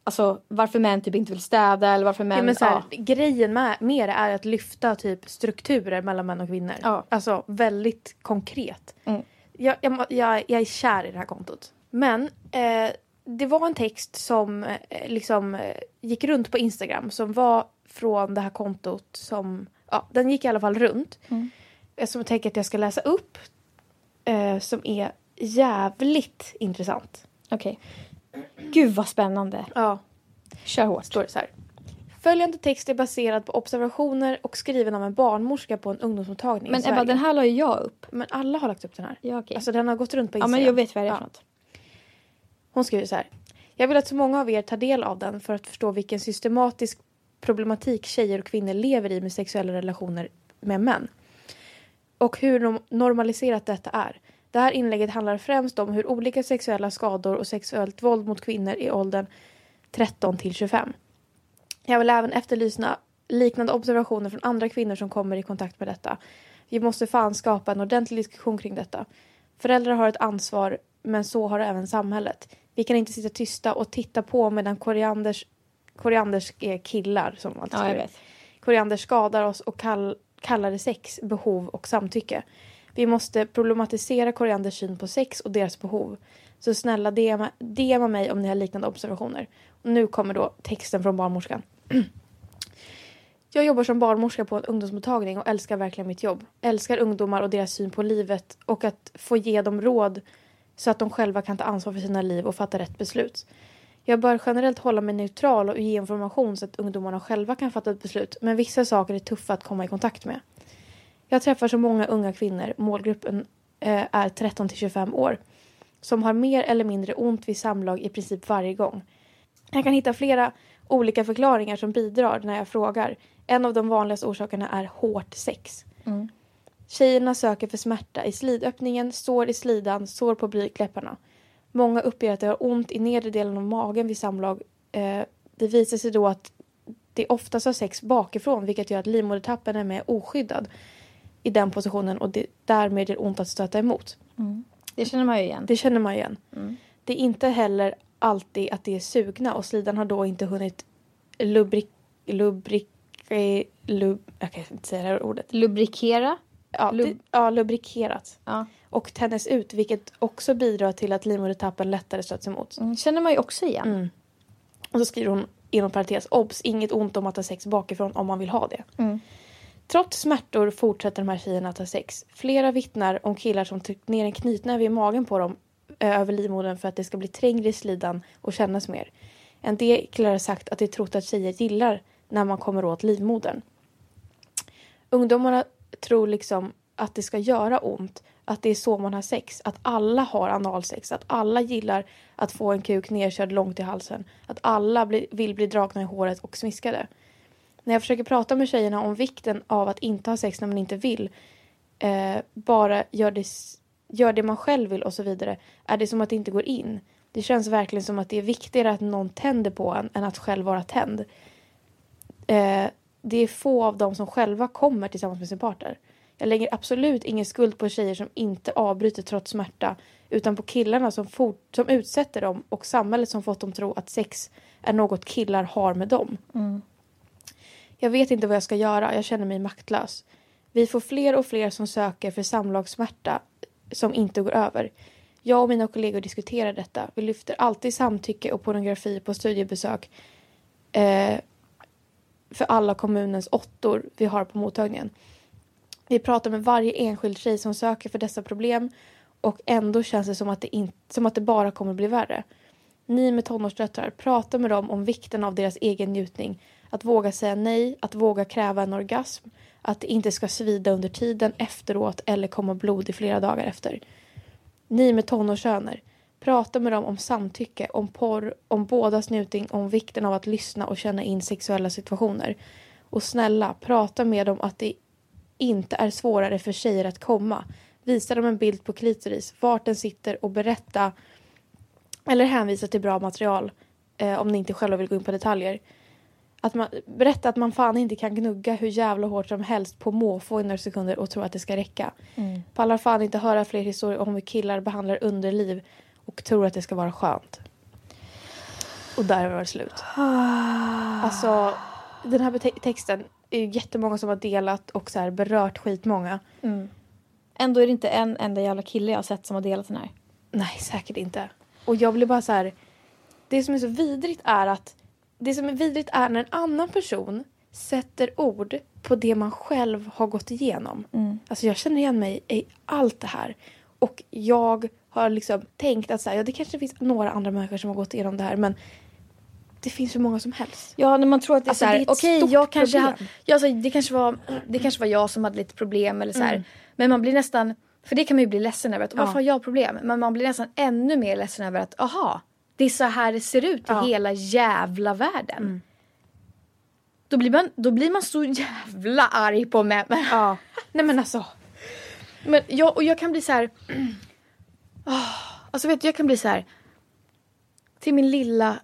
Alltså varför män typ inte vill städa eller varför män... Ja, men så här, ja. Grejen med, med det är att lyfta typ strukturer mellan män och kvinnor. Ja. Alltså väldigt konkret. Mm. Jag, jag, jag, jag är kär i det här kontot. Men eh, det var en text som eh, liksom eh, gick runt på Instagram som var från det här kontot som, ja den gick i alla fall runt. Mm. Eh, Som jag tänker att jag ska läsa upp. Eh, som är jävligt intressant. Okej. Gud vad spännande. Ja. Kör hårt. står det så här. Följande text är baserad på observationer och skriven av en barnmorska på en ungdomsmottagning i Men Sverige. Ebba den här la ju jag upp. Men alla har lagt upp den här. Ja okej. Alltså den har gått runt på ja Instagram. men jag vet vad det är Ja. för något. Hon skriver så här. Jag vill att så många av er tar del av den för att förstå vilken systematisk problematik tjejer och kvinnor lever i med sexuella relationer med män. Och hur normaliserat detta är. Det här inlägget handlar främst om hur olika sexuella skador och sexuellt våld mot kvinnor i åldern 13 till 25. Jag vill även efterlysa liknande observationer från andra kvinnor som kommer i kontakt med detta. Vi måste fan skapa en ordentlig diskussion kring detta. Föräldrar har ett ansvar, men så har även samhället. Vi kan inte sitta tysta och titta på medan korianders, korianders är killar, som alltså Ja jag vet. Koriander skadar oss och kall, kallar det sex, behov och samtycke. Vi måste problematisera korianders syn på sex och deras behov. Så snälla DMa, DMa mig om ni har liknande observationer. Och nu kommer då texten från barnmorskan. Jag jobbar som barnmorska på en ungdomsmottagning och älskar verkligen mitt jobb. Älskar ungdomar och deras syn på livet och att få ge dem råd så att de själva kan ta ansvar för sina liv och fatta rätt beslut. Jag bör generellt hålla mig neutral och ge information så att ungdomarna själva kan fatta ett beslut men vissa saker är tuffa att komma i kontakt med. Jag träffar så många unga kvinnor, målgruppen eh, är 13 till 25 år, som har mer eller mindre ont vid samlag i princip varje gång. Jag kan hitta flera olika förklaringar som bidrar när jag frågar. En av de vanligaste orsakerna är hårt sex. Mm. Tjejerna söker för smärta i slidöppningen, sår i slidan, sår på blygdläpparna. Många uppger att de har ont i nedre delen av magen vid samlag. Eh, det visar sig då att det oftast har sex bakifrån vilket gör att livmodertappen är mer oskyddad i den positionen och det därmed gör ont att stöta emot. Det känner man ju igen. Det känner man igen. Mm. Det är inte heller alltid att det är sugna och slidan har då inte hunnit lubrik... lubrik lub, jag kan inte säga det här ordet. Lubrikera. Ja, Lub- det, ja lubrikerat. Ja. Och tändes ut vilket också bidrar till att livmodertappen lättare stöts emot. Mm, känner man ju också igen. Mm. Och så skriver hon inom parentes obs inget ont om att ha sex bakifrån om man vill ha det. Mm. Trots smärtor fortsätter de här tjejerna att ha sex. Flera vittnar om killar som tryckt ner en knytnäve i magen på dem Eh, över livmodern för att det ska bli trängre i slidan och kännas mer. En del killar har sagt att de trott att tjejer gillar när man kommer åt livmodern. Ungdomarna tror liksom att det ska göra ont, att det är så man har sex, att alla har analsex, att alla gillar att få en kuk nerkörd långt i halsen, att alla bli, vill bli dragna i håret och smiskade. När jag försöker prata med tjejerna om vikten av att inte ha sex när man inte vill, eh, bara gör det, gör det man själv vill och så vidare, är det som att det inte går in. Det känns verkligen som att det är viktigare att någon tänder på en än att själv vara tänd. Eh, det är få av dem som själva kommer tillsammans med sin partner. Jag lägger absolut ingen skuld på tjejer som inte avbryter trots smärta utan på killarna som, fort, som utsätter dem och samhället som fått dem tro att sex är något killar har med dem. Jag vet inte vad jag ska göra, jag känner mig maktlös. Vi får fler och fler som söker för samlagssmärta som inte går över. Jag och mina kollegor diskuterar detta. Vi lyfter alltid samtycke och pornografi på studiebesök eh, för alla kommunens åttor vi har på mottagningen. Vi pratar med varje enskild tjej som söker för dessa problem och ändå känns det som att det, in, som att det bara kommer bli värre. Ni med tonårsdöttrar, prata med dem om vikten av deras egen njutning. Att våga säga nej, att våga kräva en orgasm. Att det inte ska svida under tiden efteråt eller komma blod i flera dagar efter. Ni med tonårssöner, prata med dem om samtycke, om porr, om bådas njutning, om vikten av att lyssna och känna in sexuella situationer. Och snälla, prata med dem att det inte är svårare för tjejer att komma. Visa dem en bild på klitoris, vart den sitter och berätta eller hänvisa till bra material eh, om ni inte själva vill gå in på detaljer. Att man, berätta att man fan inte kan gnugga hur jävla hårt som helst på måfå i några sekunder och tro att det ska räcka. Mm. Pallar fan inte höra fler historier om hur killar behandlar underliv och tror att det ska vara skönt. Och där var det slut. Alltså, den här texten är ju jättemånga som har delat och så här berört skitmånga. Ändå är det inte en enda jävla kille jag har sett som har delat den här. Nej, säkert inte. Och jag blir bara så här. Det som är så vidrigt är att det som är vidrigt är när en annan person sätter ord på det man själv har gått igenom. Alltså jag känner igen mig i allt det här. Och jag har liksom tänkt att så här, ja, det kanske finns några andra människor som har gått igenom det här men det finns hur många som helst. Ja, när man tror att det är Alltså, så det är ett okej, stort jag kanske problem. ha, ja, alltså, det, kanske var, det kanske var jag som hade lite problem eller så. Mm. Men man blir nästan, för det kan man ju bli ledsen över, att varför Ja. har jag problem? Men man blir nästan ännu mer ledsen över att, aha, det är så här det ser ut i Ja. Mm. hela jävla världen. Då, blir man, då blir man så jävla arg på mig. Ja. Nej men alltså. men jag, och jag kan bli så här. ah, alltså vet du, jag kan bli så här. Till min lilla,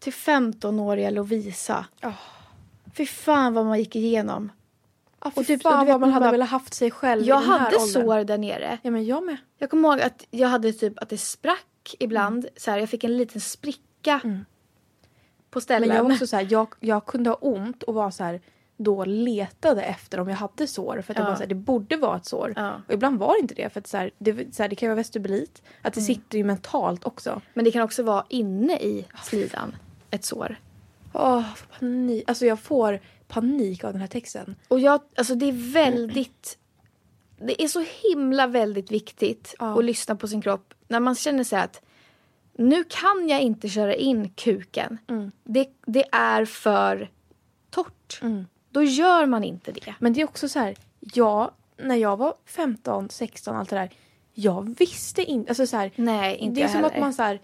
till 15-åriga Lovisa. Oh. Fy fan vad man gick igenom. Ja, Och typ- fan och vet, vad man hade bara- velat haft sig själv Jag hade åldern. sår där nere. Ja men jag med. Jag kommer ihåg att jag hade typ att det sprack ibland. Så här, jag fick en liten spricka på ställen. Men jag också så här, jag, jag kunde ha ont och var så här då letade efter om jag hade sår. För att jag Ja. bara så här, det borde vara ett sår. Ja. Och ibland var det inte det. För att så här, det, så här, det kan ju vara vestibulit. Att det sitter ju mentalt också. Men det kan också vara inne i slidan. Ett sår. Åh, jag får panik. Alltså jag får panik av den här texten. Och jag, alltså det är väldigt... Det är så himla väldigt viktigt Ja. att lyssna på sin kropp när man känner sig att nu kan jag inte köra in kuken. Det, det är för torrt. Då gör man inte det. Men det är också så här, jag, när jag var 15, 16 allt det där. Jag visste inte, alltså så här, Nej, inte Det är jag som att heller. man så här,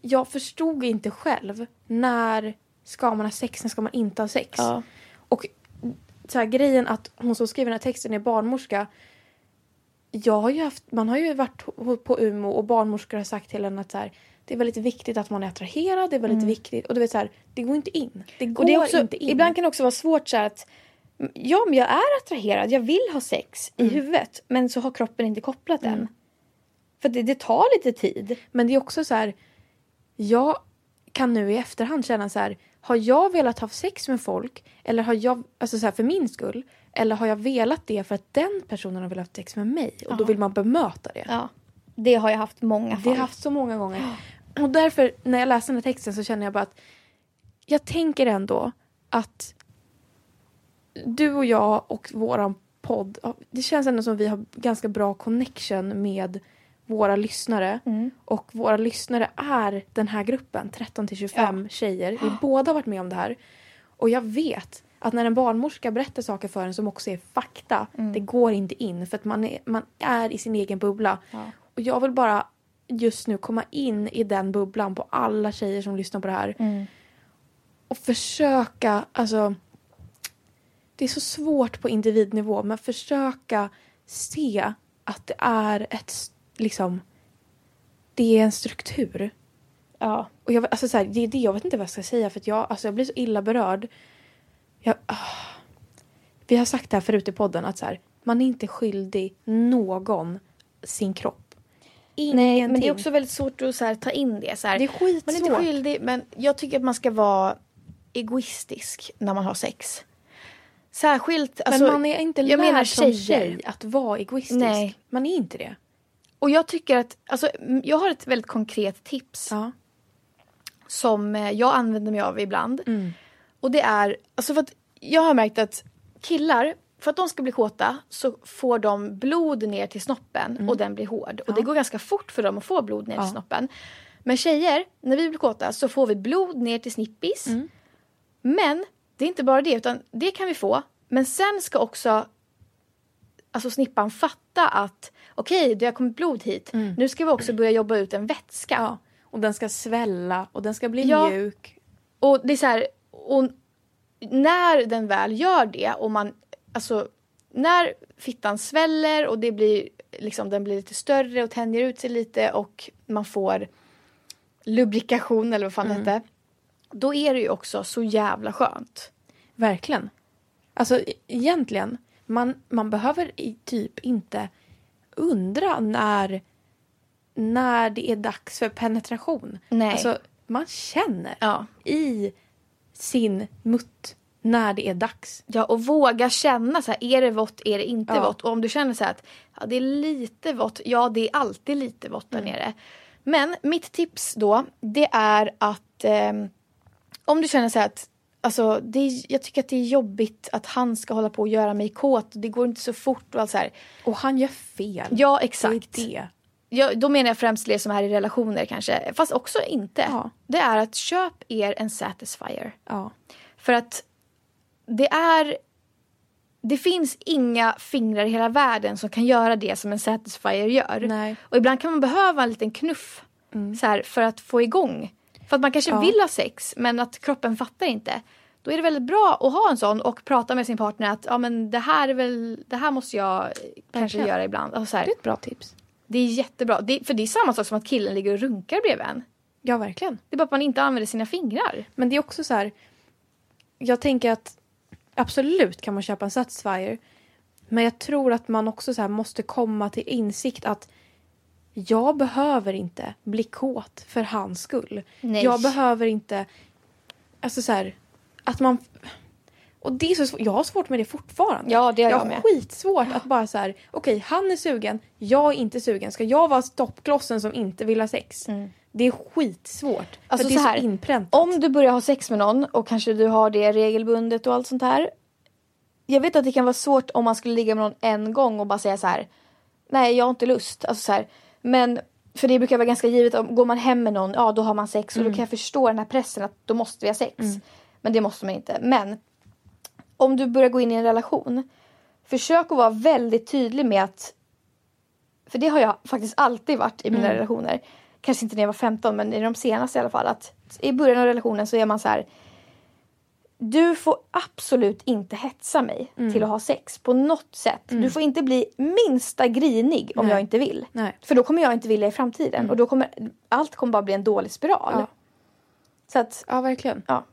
jag förstod inte själv när ska man ha sex, när ska man inte ha sex. Ja. Och så här, grejen att hon som skriver den här texten är barnmorska. Jag har ju haft, man har ju varit på Umeå och barnmorskor har sagt till en att så här, det är väldigt viktigt att man är attraherad, det är väldigt viktigt. Och du vet så här, det går inte in. Det går Och det också, inte in. ibland kan det också vara svårt så här att ja, men jag är attraherad, jag vill ha sex i huvudet men så har kroppen inte kopplat den. För det, det tar lite tid. Men det är också så här, jag kan nu i efterhand känna så här, har jag velat ha sex med folk eller har jag, alltså så här för min skull, eller har jag velat det för att den personen har velat ha sex med mig och då vill man bemöta det. Ja, det har jag haft många Det fall. har jag haft så många gånger. Och därför när jag läste den här texten så känner jag bara att jag tänker ändå att du och jag och våran podd, det känns ändå som vi har ganska bra connection med våra lyssnare. Och våra lyssnare är den här gruppen, 13 till 25 tjejer. Vi båda har varit med om det här. Och jag vet att när en barnmorska berättar saker för en som också är fakta, det går inte in för att man är, man är i sin egen bubbla. Och jag vill bara just nu komma in i den bubblan på alla tjejer som lyssnar på det här. Och försöka, alltså det är så svårt på individnivå men försöka se att det är ett liksom det är en struktur. Ja. Och jag, alltså så här, det är det jag vet inte vad jag ska säga för jag, alltså jag blir så illa berörd. Jag, ah. Vi har sagt det här förut i podden att så här, man är inte skyldig någon sin kropp. Nej, men det Ingenting. är också väldigt svårt att så här, ta in det. Så här. Det är skitsvårt. Man är inte skyldig, men jag tycker att man ska vara egoistisk när man har sex. Särskilt, alltså, men man är inte jag lärd menar som tjej att vara egoistisk. Nej. Man är inte det. Och jag tycker att, alltså, jag har ett väldigt konkret tips Ja. som eh, jag använder mig av ibland. Mm. Och det är, alltså för att jag har märkt att killar, för att de ska bli kåta så får de blod ner till snoppen och den blir hård. Och det går ganska fort för dem att få blod ner till Mm. Ja. snoppen. Men tjejer, när vi blir kåta så får vi blod ner till snippis. Mm. Men det är inte bara det, utan det kan vi få. Men sen ska också alltså snippan fatta att okej, det har kommit blod hit. Nu ska vi också börja jobba ut en vätska. Mm. Ja. Och den ska svälla och den ska bli Ja. mjuk. Och det är så här, och när den väl gör det och man, alltså när fittan sväller och det blir liksom, den blir lite större och tänjer ut sig lite och man får lubrikation eller vad fan det hette. Då är det ju också så jävla skönt. Verkligen. Alltså e- egentligen, man, man behöver i typ inte undra när, när det är dags för penetration. Nej. Alltså, man känner Ja. i sin mutt när det är dags. Ja, och våga känna så här, är det vått, är det inte Ja. vått? Och om du känner så här att ja, det är lite vått, ja det är alltid lite vått där nere. Men mitt tips då, det är att ehm, om du känner så här att Alltså, det är, jag tycker att det är jobbigt att han ska hålla på och göra mig kåt. Det går inte så fort och allt så här. Och han gör fel. Ja, det exakt. är det. Ja, då menar jag främst det som är i relationer kanske. Fast också inte. Ja. Det är att köp er en satisfier. Ja. För att det är... Det finns inga fingrar i hela världen som kan göra det som en satisfier gör. Nej. Och ibland kan man behöva en liten knuff så här, för att få igång. För att man kanske Ja. vill ha sex men att kroppen fattar inte. Då är det väldigt bra att ha en sån och prata med sin partner att ja, men det här är väl, det här måste jag kanske Verkligen. göra ibland. Alltså, så här, Det är ett bra tips. Det är jättebra. Det, för det är samma sak som att killen ligger och runkar bredvid en. Ja, verkligen. Det är bara att man inte använder sina fingrar. Men det är också så här. Jag tänker att absolut kan man köpa en Satisfyer. Men jag tror att man också så här måste komma till insikt att jag behöver inte bli kåt för hans skull. Nej. Jag behöver inte... Alltså så här, att man... Och det är så. Jag har svårt med det fortfarande. Ja, det har jag har med. skitsvårt att bara så här, okej han är sugen, jag är inte sugen. Ska jag vara stoppklossen som inte vill ha sex? Det är skitsvårt. Mm. Alltså det är så här, så inpräntat. Om du börjar ha sex med någon och kanske du har det regelbundet och allt sånt här. Jag vet att det kan vara svårt om man skulle ligga med någon en gång och bara säga så här. Nej, jag har inte lust. Alltså så här, men för det brukar vara ganska givet. Om, går man hem med någon, ja då har man sex. Och då kan jag förstå den här pressen att då måste vi ha sex. Men det måste man inte. Men om du börjar gå in i en relation. Försök att vara väldigt tydlig med att för det har jag faktiskt alltid varit i mina relationer. Kanske inte när jag var 15 men i de senaste i alla fall. Att I början av relationen så är man så här. Du får absolut inte hetsa mig till att ha sex på något sätt. Du får inte bli minsta grinig om Nej. jag inte vill. Nej. För då kommer jag inte vilja i framtiden. Och då kommer allt kommer bara bli en dålig spiral. Ja. Så att, Ja, verkligen. ja.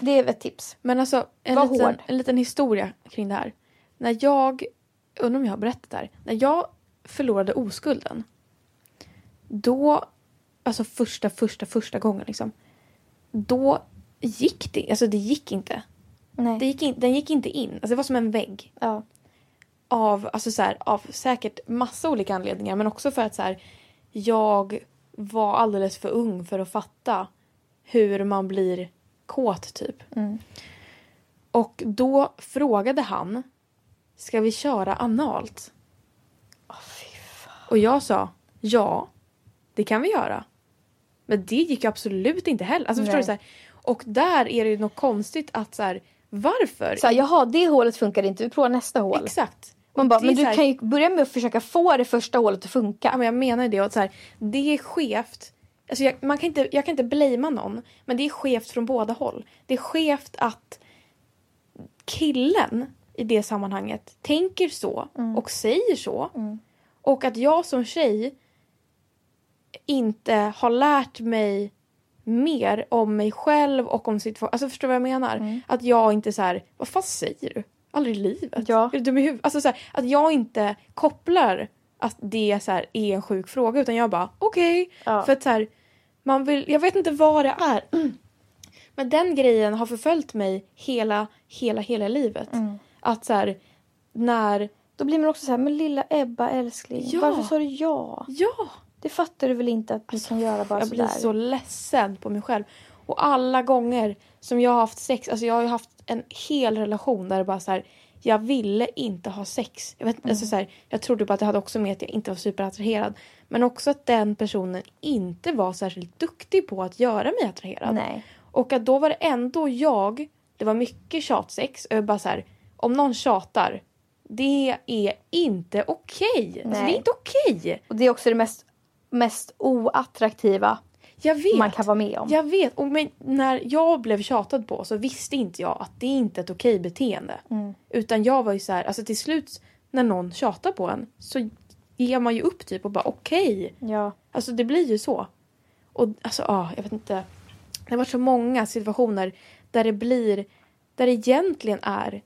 Det är ett tips. Men alltså, en Var liten, hård. en liten historia kring det här. När jag, undrar om jag har berättat det här. När jag förlorade oskulden. Då, alltså första, första, första gången liksom. Då gick det, alltså det gick inte. Nej. Det gick in, den gick inte in, alltså det var som en vägg. Ja. Av, alltså så här, av säkert massa olika anledningar men också för att så här, jag var alldeles för ung för att fatta hur man blir kåt typ. Och då frågade han Ska vi köra analt? Och jag sa ja, det kan vi göra. Men det gick absolut inte heller. Alltså förstår Nej. du? Så här, och där är det ju något konstigt att så här, varför? Så här, jaha, det hålet funkar inte. Vi provar nästa hål. Exakt. Man bara, men du här- kan ju börja med att försöka få det första hålet att funka. Ja, men jag menar det. Och så här, det är skevt. Alltså jag, man kan inte, jag kan inte blamea någon, men det är skevt från båda håll. Det är skevt att killen i det sammanhanget tänker så och säger så. Och att jag som tjej inte har lärt mig mer om mig själv och om situationen. Alltså förstår du vad jag menar? Att jag inte så här, vad fan säger du? Aldrig i livet. Ja. Är du dum i huvudet? Alltså så här, att jag inte kopplar att det så här, är en sjuk fråga utan jag bara okej. Ja. För att så här, man vill, jag vet inte vad det är. Men den grejen har förföljt mig hela, hela, hela livet. Att så här, när, Då blir man också så här, men lilla Ebba älskling, Ja. varför sa du ja? ja. Det fattar du väl inte att du kan göra bara jag blir sådär? så ledsen på mig själv. Och alla gånger som jag har haft sex, alltså jag har ju haft en hel relation där det bara så här, jag ville inte ha sex. Jag, vet, Mm. alltså så här, jag trodde på att det hade också med att jag inte var superattraherad. Men också att den personen inte var särskilt duktig på att göra mig attraherad. Nej. Och att då var det ändå jag, det var mycket tjatsex. Och jag bara så här, om någon tjatar, det är inte okej. Alltså, det är inte okej. Och det är också det mest, mest oattraktiva Jag vet. man kan vara med om. Jag vet. Och men när jag blev tjatad på så visste inte jag att det inte är ett okej beteende. Mm. Utan jag var ju så här, alltså till slut när någon tjatar på en så ger man ju upp typ och bara okej. Ja. Alltså det blir ju så. Och alltså, ja, jag vet inte. Det har varit så många situationer där det blir, där det egentligen är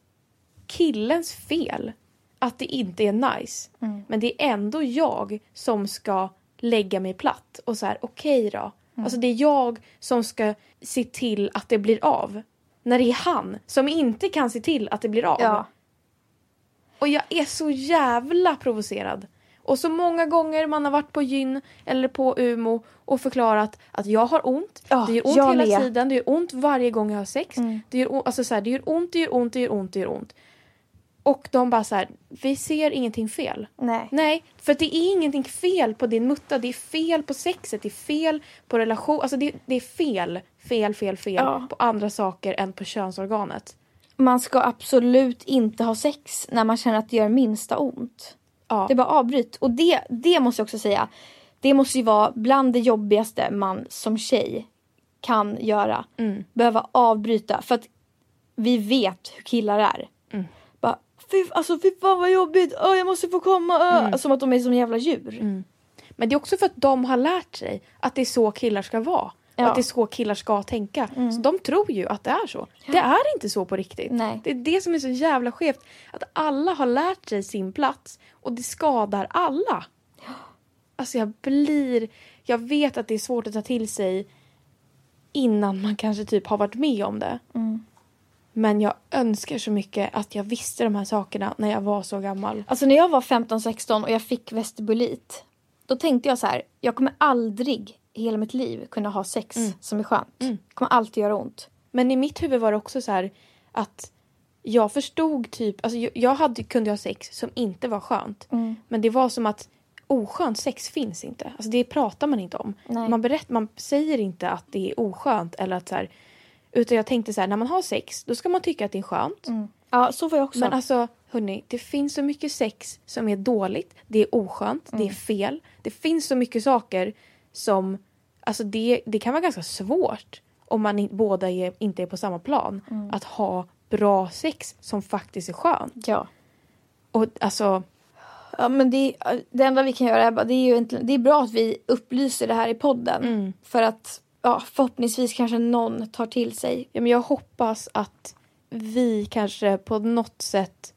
killens fel att det inte är nice. Men det är ändå jag som ska lägga mig platt och så här, okej då. Alltså det är jag som ska se till att det blir av. När det är han som inte kan se till att det blir av. Ja. Och jag är så jävla provocerad. Och så många gånger man har varit på gyn eller på Umo och förklarat att jag har ont. Ja, det gör ont hela med. tiden. Det gör ont varje gång jag har sex. Det, gör, alltså så här, det gör ont, det gör ont, det gör ont, det gör ont. Och de bara så här, vi ser ingenting fel. Nej. Nej, för det är ingenting fel på din mutta. Det är fel på sexet, det är fel på relation. Alltså det, det är fel, fel, fel, fel Ja. på andra saker än på könsorganet. Man ska absolut inte ha sex när man känner att det gör minsta ont. Ja. Det är bara avbryt. Och det, det måste jag också säga. Det måste ju vara bland det jobbigaste man som tjej kan göra. Mm. Behöva avbryta. För att vi vet hur killar är. Mm. Fy, alltså, fy fan vad jobbigt. Åh, jag måste få komma. Åh. Som att de är som jävla djur. Men det är också för att de har lärt sig att det är så killar ska vara. Ja. Mm. Och att det är så killar ska tänka. Så de tror ju att det är så. Det är inte så på riktigt. Nej. Det är det som är så jävla skevt. Att alla har lärt sig sin plats och det skadar alla. Alltså jag blir... Jag vet att det är svårt att ta till sig innan man kanske typ har varit med om det. Mm. Men jag önskar så mycket att jag visste de här sakerna när jag var så gammal. Alltså när jag var 15-16 och jag fick vestibulit. Då tänkte jag så här. Jag kommer aldrig i hela mitt liv kunna ha sex som är skönt. Det kommer alltid göra ont. Men i mitt huvud var det också så här att jag förstod typ, alltså jag, hade, kunde ha sex som inte var skönt. Men det var som att oskönt sex finns inte. Alltså det pratar man inte om. Nej. Man, berätt, man säger inte att det är oskönt eller att så här, utan jag tänkte så här, när man har sex då ska man tycka att det är skönt. Ja, så var jag också. Men alltså hörni, det finns så mycket sex som är dåligt, det är oskönt, det är fel. Det finns så mycket saker som, alltså det, det kan vara ganska svårt om man båda är, inte är på samma plan. Att ha bra sex som faktiskt är skönt. Ja. Och alltså, Ja, men det, det enda vi kan göra är det är ju det är bra att vi upplyser det här i podden. Mm. För att ja, förhoppningsvis kanske någon tar till sig. ja, men jag hoppas att vi kanske på något sätt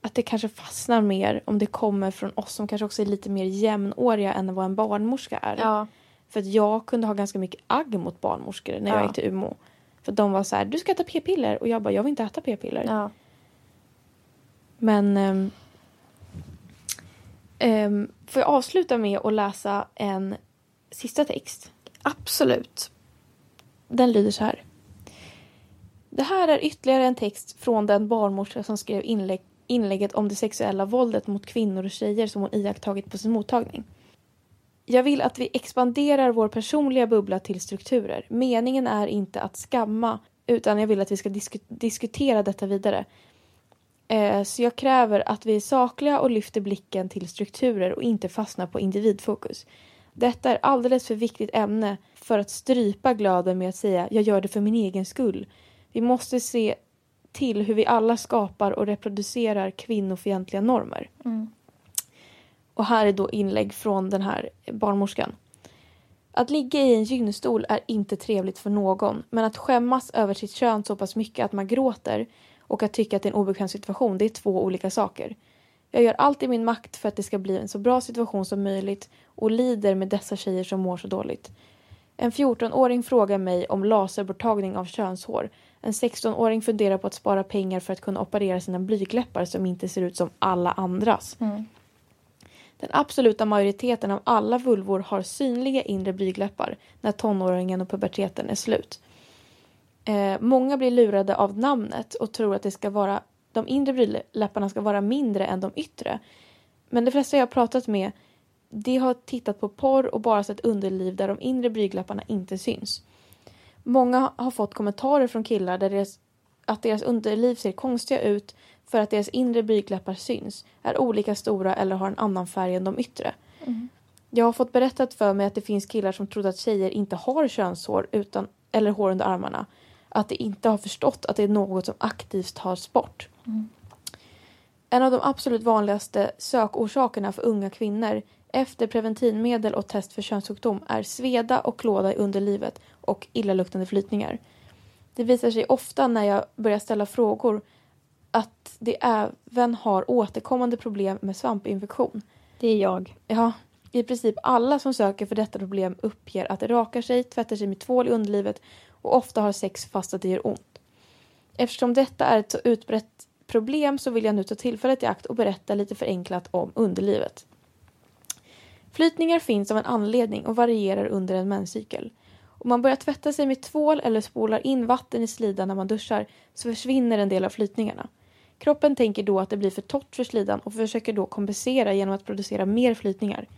att det kanske fastnar mer om det kommer från oss som kanske också är lite mer jämnåriga än vad en barnmorska är. Ja. För att jag kunde ha ganska mycket agg mot barnmorskor när jag Ja. gick till Umeå. För de var så här, du ska äta p-piller. Och jag bara, jag vill inte äta p-piller. ja. Men... ehm, ehm, får jag avsluta med att läsa en sista text? Absolut. Den lyder så här. Det här är ytterligare en text från den barnmorska som skrev inlägg, inlägget om det sexuella våldet mot kvinnor och tjejer som hon iakttagit på sin mottagning. Jag vill att vi expanderar vår personliga bubbla till strukturer. Meningen är inte att skamma utan jag vill att vi ska disk diskutera detta vidare. Eh, så jag kräver att vi är sakliga och lyfter blicken till strukturer och inte fastnar på individfokus. Detta är alldeles för viktigt ämne för att strypa glöden med att säga jag gör det för min egen skull. Vi måste se till hur vi alla skapar och reproducerar kvinnofientliga normer. Och här är då inlägg från den här barnmorskan. Att ligga i en gynstol är inte trevligt för någon, men att skämmas över sitt kön så pass mycket att man gråter och att tycka att det är en obekväm situation, det är två olika saker. Jag gör allt i min makt för att det ska bli en så bra situation som möjligt och lider med dessa tjejer som mår så dåligt. En 14-åring frågar mig om laserborttagning av könshår. En 16-åring funderar på att spara pengar för att kunna operera sina blygläppar som inte ser ut som alla andras. Den absoluta majoriteten av alla vulvor har synliga inre blygläppar när tonåringen och puberteten är slut. Eh, många blir lurade av namnet och tror att det ska vara, de inre blygläpparna ska vara mindre än de yttre. Men de flesta jag har pratat med de har tittat på porr och bara sett underliv där de inre blygläpparna inte syns. Många har fått kommentarer från killar där deras, att deras underliv ser konstiga ut för att deras inre blygläppar syns, är olika stora eller har en annan färg än de yttre. Jag har fått berättat för mig att det finns killar som trodde att tjejer inte har könshår utan, eller hår under armarna. Att de inte har förstått att det är något som aktivt tas bort. En av de absolut vanligaste sökorsakerna för unga kvinnor efter preventivmedel och test för könssjukdom är sveda och klåda i underlivet och illaluktande flytningar. Det visar sig ofta när jag börjar ställa frågor att det även har återkommande problem med svampinfektion. Det är jag. Ja, i princip alla som söker för detta problem uppger att de rakar sig, tvättar sig med tvål i underlivet och ofta har sex fast att det gör ont. Eftersom detta är ett så utbrett problem så vill jag nu ta tillfället i akt och berätta lite förenklat om underlivet. Flytningar finns av en anledning och varierar under en menscykel. Om man börjar tvätta sig med tvål eller spolar in vatten i slidan när man duschar så försvinner en del av flytningarna. Kroppen tänker då att det blir för torrt för slidan och försöker då kompensera genom att producera mer flytningar.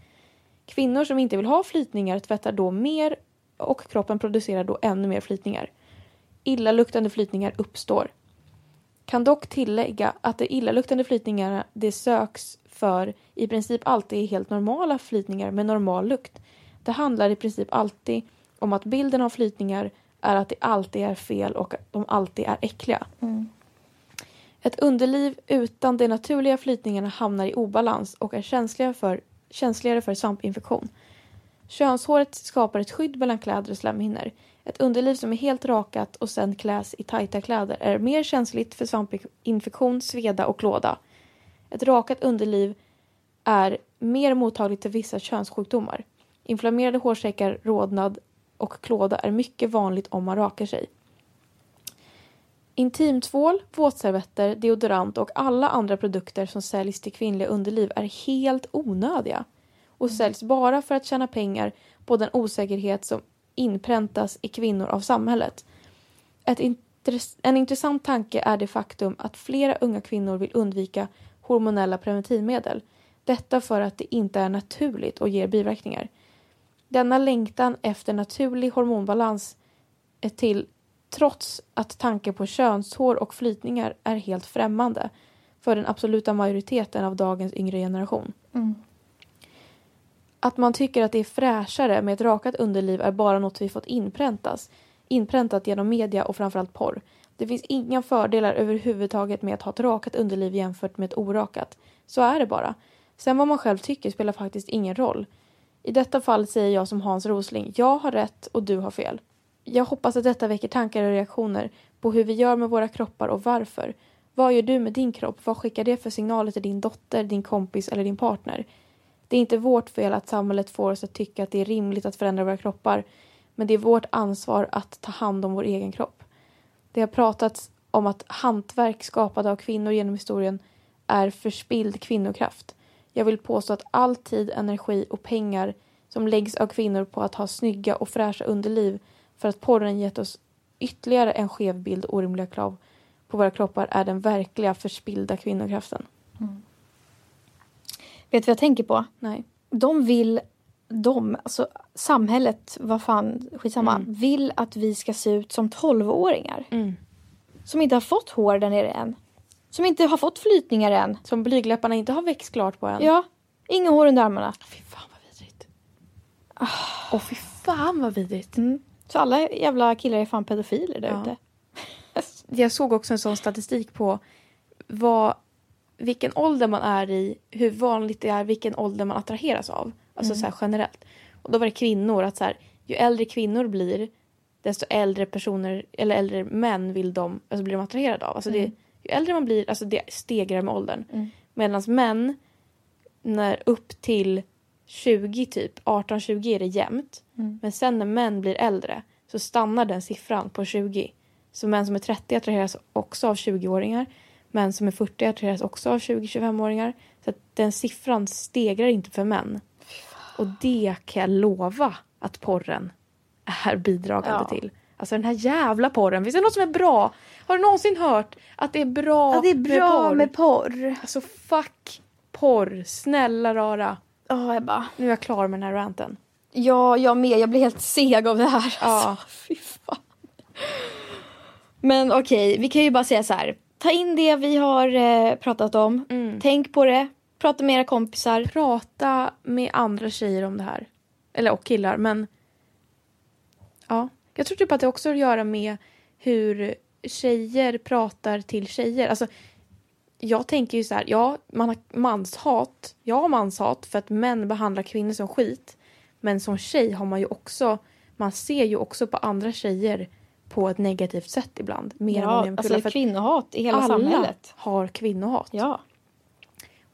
Kvinnor som inte vill ha flytningar tvättar då mer och kroppen producerar då ännu mer flytningar. Illaluktande flytningar uppstår. Kan dock tillägga att de illaluktande flytningarna det söks för i princip alltid är helt normala flytningar med normal lukt. Det handlar i princip alltid om att bilden av flytningar är att det alltid är fel och att de alltid är äckliga. Mm. Ett underliv utan de naturliga flytningarna hamnar i obalans och är känsliga för, känsligare för svampinfektion. Könshåret skapar ett skydd mellan kläder och slemhinnor. Ett underliv som är helt rakat och sen kläs i tajta kläder är mer känsligt för svampinfektion, sveda och klåda. Ett rakat underliv är mer mottagligt till vissa könssjukdomar. Inflammerade hårsäckar, rodnad och klåda är mycket vanligt om man rakar sig. Intimtvål, våtservetter, deodorant och alla andra produkter som säljs till kvinnliga underliv är helt onödiga och säljs bara för att tjäna pengar på den osäkerhet som inpräntas i kvinnor av samhället. Ett intress en intressant tanke är det faktum att flera unga kvinnor vill undvika hormonella preventivmedel. Detta för att det inte är naturligt och ger biverkningar. Denna längtan efter naturlig hormonbalans är till trots att tanken på könshår och flytningar är helt främmande för den absoluta majoriteten av dagens yngre generation. Mm. Att man tycker att det är fräschare med ett rakat underliv är bara något vi fått inpräntas, inpräntat genom media och framförallt porr. Det finns inga fördelar överhuvudtaget med att ha ett rakat underliv jämfört med ett orakat. Så är det bara. Sen vad man själv tycker spelar faktiskt ingen roll. I detta fall säger jag som Hans Rosling, jag har rätt och du har fel. Jag hoppas att detta väcker tankar och reaktioner på hur vi gör med våra kroppar och varför. Vad gör du med din kropp? Vad skickar det för signaler till din dotter, din kompis eller din partner? Det är inte vårt fel att samhället får oss att tycka att det är rimligt att förändra våra kroppar, men det är vårt ansvar att ta hand om vår egen kropp. Det har pratats om att hantverk skapade av kvinnor genom historien är förspild kvinnokraft. Jag vill påstå att all tid, energi och pengar som läggs av kvinnor på att ha snygga och fräscha underliv för att porren gett oss ytterligare en skev bild och orimliga krav på våra kroppar är den verkliga förspillda kvinnokraften. Mm. Vet du vad jag tänker på? Nej. De vill, de, alltså samhället, vad fan, skitsamma, Mm. vill att vi ska se ut som 12-åringar. Mm. Som inte har fått hår där nere än. Som inte har fått flytningar än. Som blygdläpparna inte har växt klart på än. Ja, inga hår under armarna. Fy fan vad vidrigt. Åh fy fan vad vidrigt. Mm. Så alla jävla killar är fan pedofiler där Ja. ute. Jag såg också en sån statistik på vad, vilken ålder man är i, hur vanligt det är, vilken ålder man attraheras av. Alltså så här generellt. Och då var det kvinnor, att så här, ju äldre kvinnor blir, desto äldre personer, eller äldre män vill de, alltså blir de attraherade av. Alltså det, ju äldre man blir, alltså det stegrar med åldern. Mm. Medan män, när upp till 20 typ, 18-20 är det jämnt. Mm. Men sen när män blir äldre så stannar den siffran på 20. Så män som är 30 attraheras också av 20-åringar. Män som är 40 attraheras också av 20-25-åringar. Så att den siffran stegrar inte för män. Och det kan jag lova att porren är bidragande Ja. till. Alltså den här jävla porren. Finns det något som är bra? Har du någonsin hört att det är bra, Ja, det är bra porr? med porr. Alltså fuck porr. Snälla rara. Ja, Ebba. Nu är jag klar med den här ranten. Ja, jag med. Jag blir helt seg av det här. Ja. Alltså, fy fan. Men okej, vi kan ju bara säga så här. Ta in det vi har eh, pratat om. Mm. Tänk på det. Prata med era kompisar. Prata med andra tjejer om det här. Eller och killar, men... Ja. Jag tror typ att det också har att göra med hur tjejer pratar till tjejer. Alltså, jag tänker ju så här, ja, man har manshat. Jag har manshat för att män behandlar kvinnor som skit. Men som tjej har man ju också, man ser ju också på andra tjejer på ett negativt sätt ibland. Mer än Ja, killar, alltså att kvinnohat i hela alla samhället. har kvinnohat. Ja.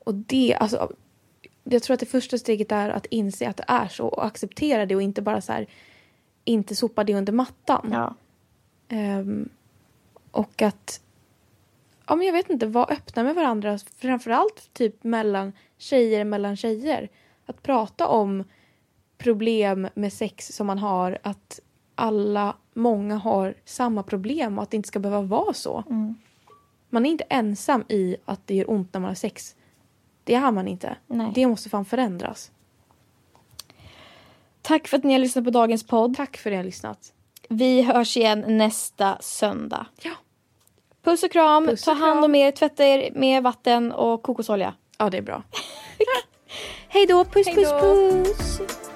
Och det, alltså, jag tror att det första steget är att inse att det är så och acceptera det och inte bara så här, inte sopa det under mattan. ja. Ehm, och att, ja men jag vet inte, vara öppna med varandra. Framförallt typ mellan tjejer mellan tjejer. Att prata om problem med sex som man har. Att alla, många har samma problem och att det inte ska behöva vara så. Man är inte ensam i att det gör ont när man har sex. Det är man inte. Nej. Det måste fan förändras. Tack för att ni har lyssnat på dagens podd. Tack för att ni har lyssnat. Vi hörs igen nästa söndag. Ja. Puss och kram. Puss och Ta hand om er. Tvätta er med vatten och kokosolja. Ja, det är bra. Hej då. Puss, Hej puss, puss.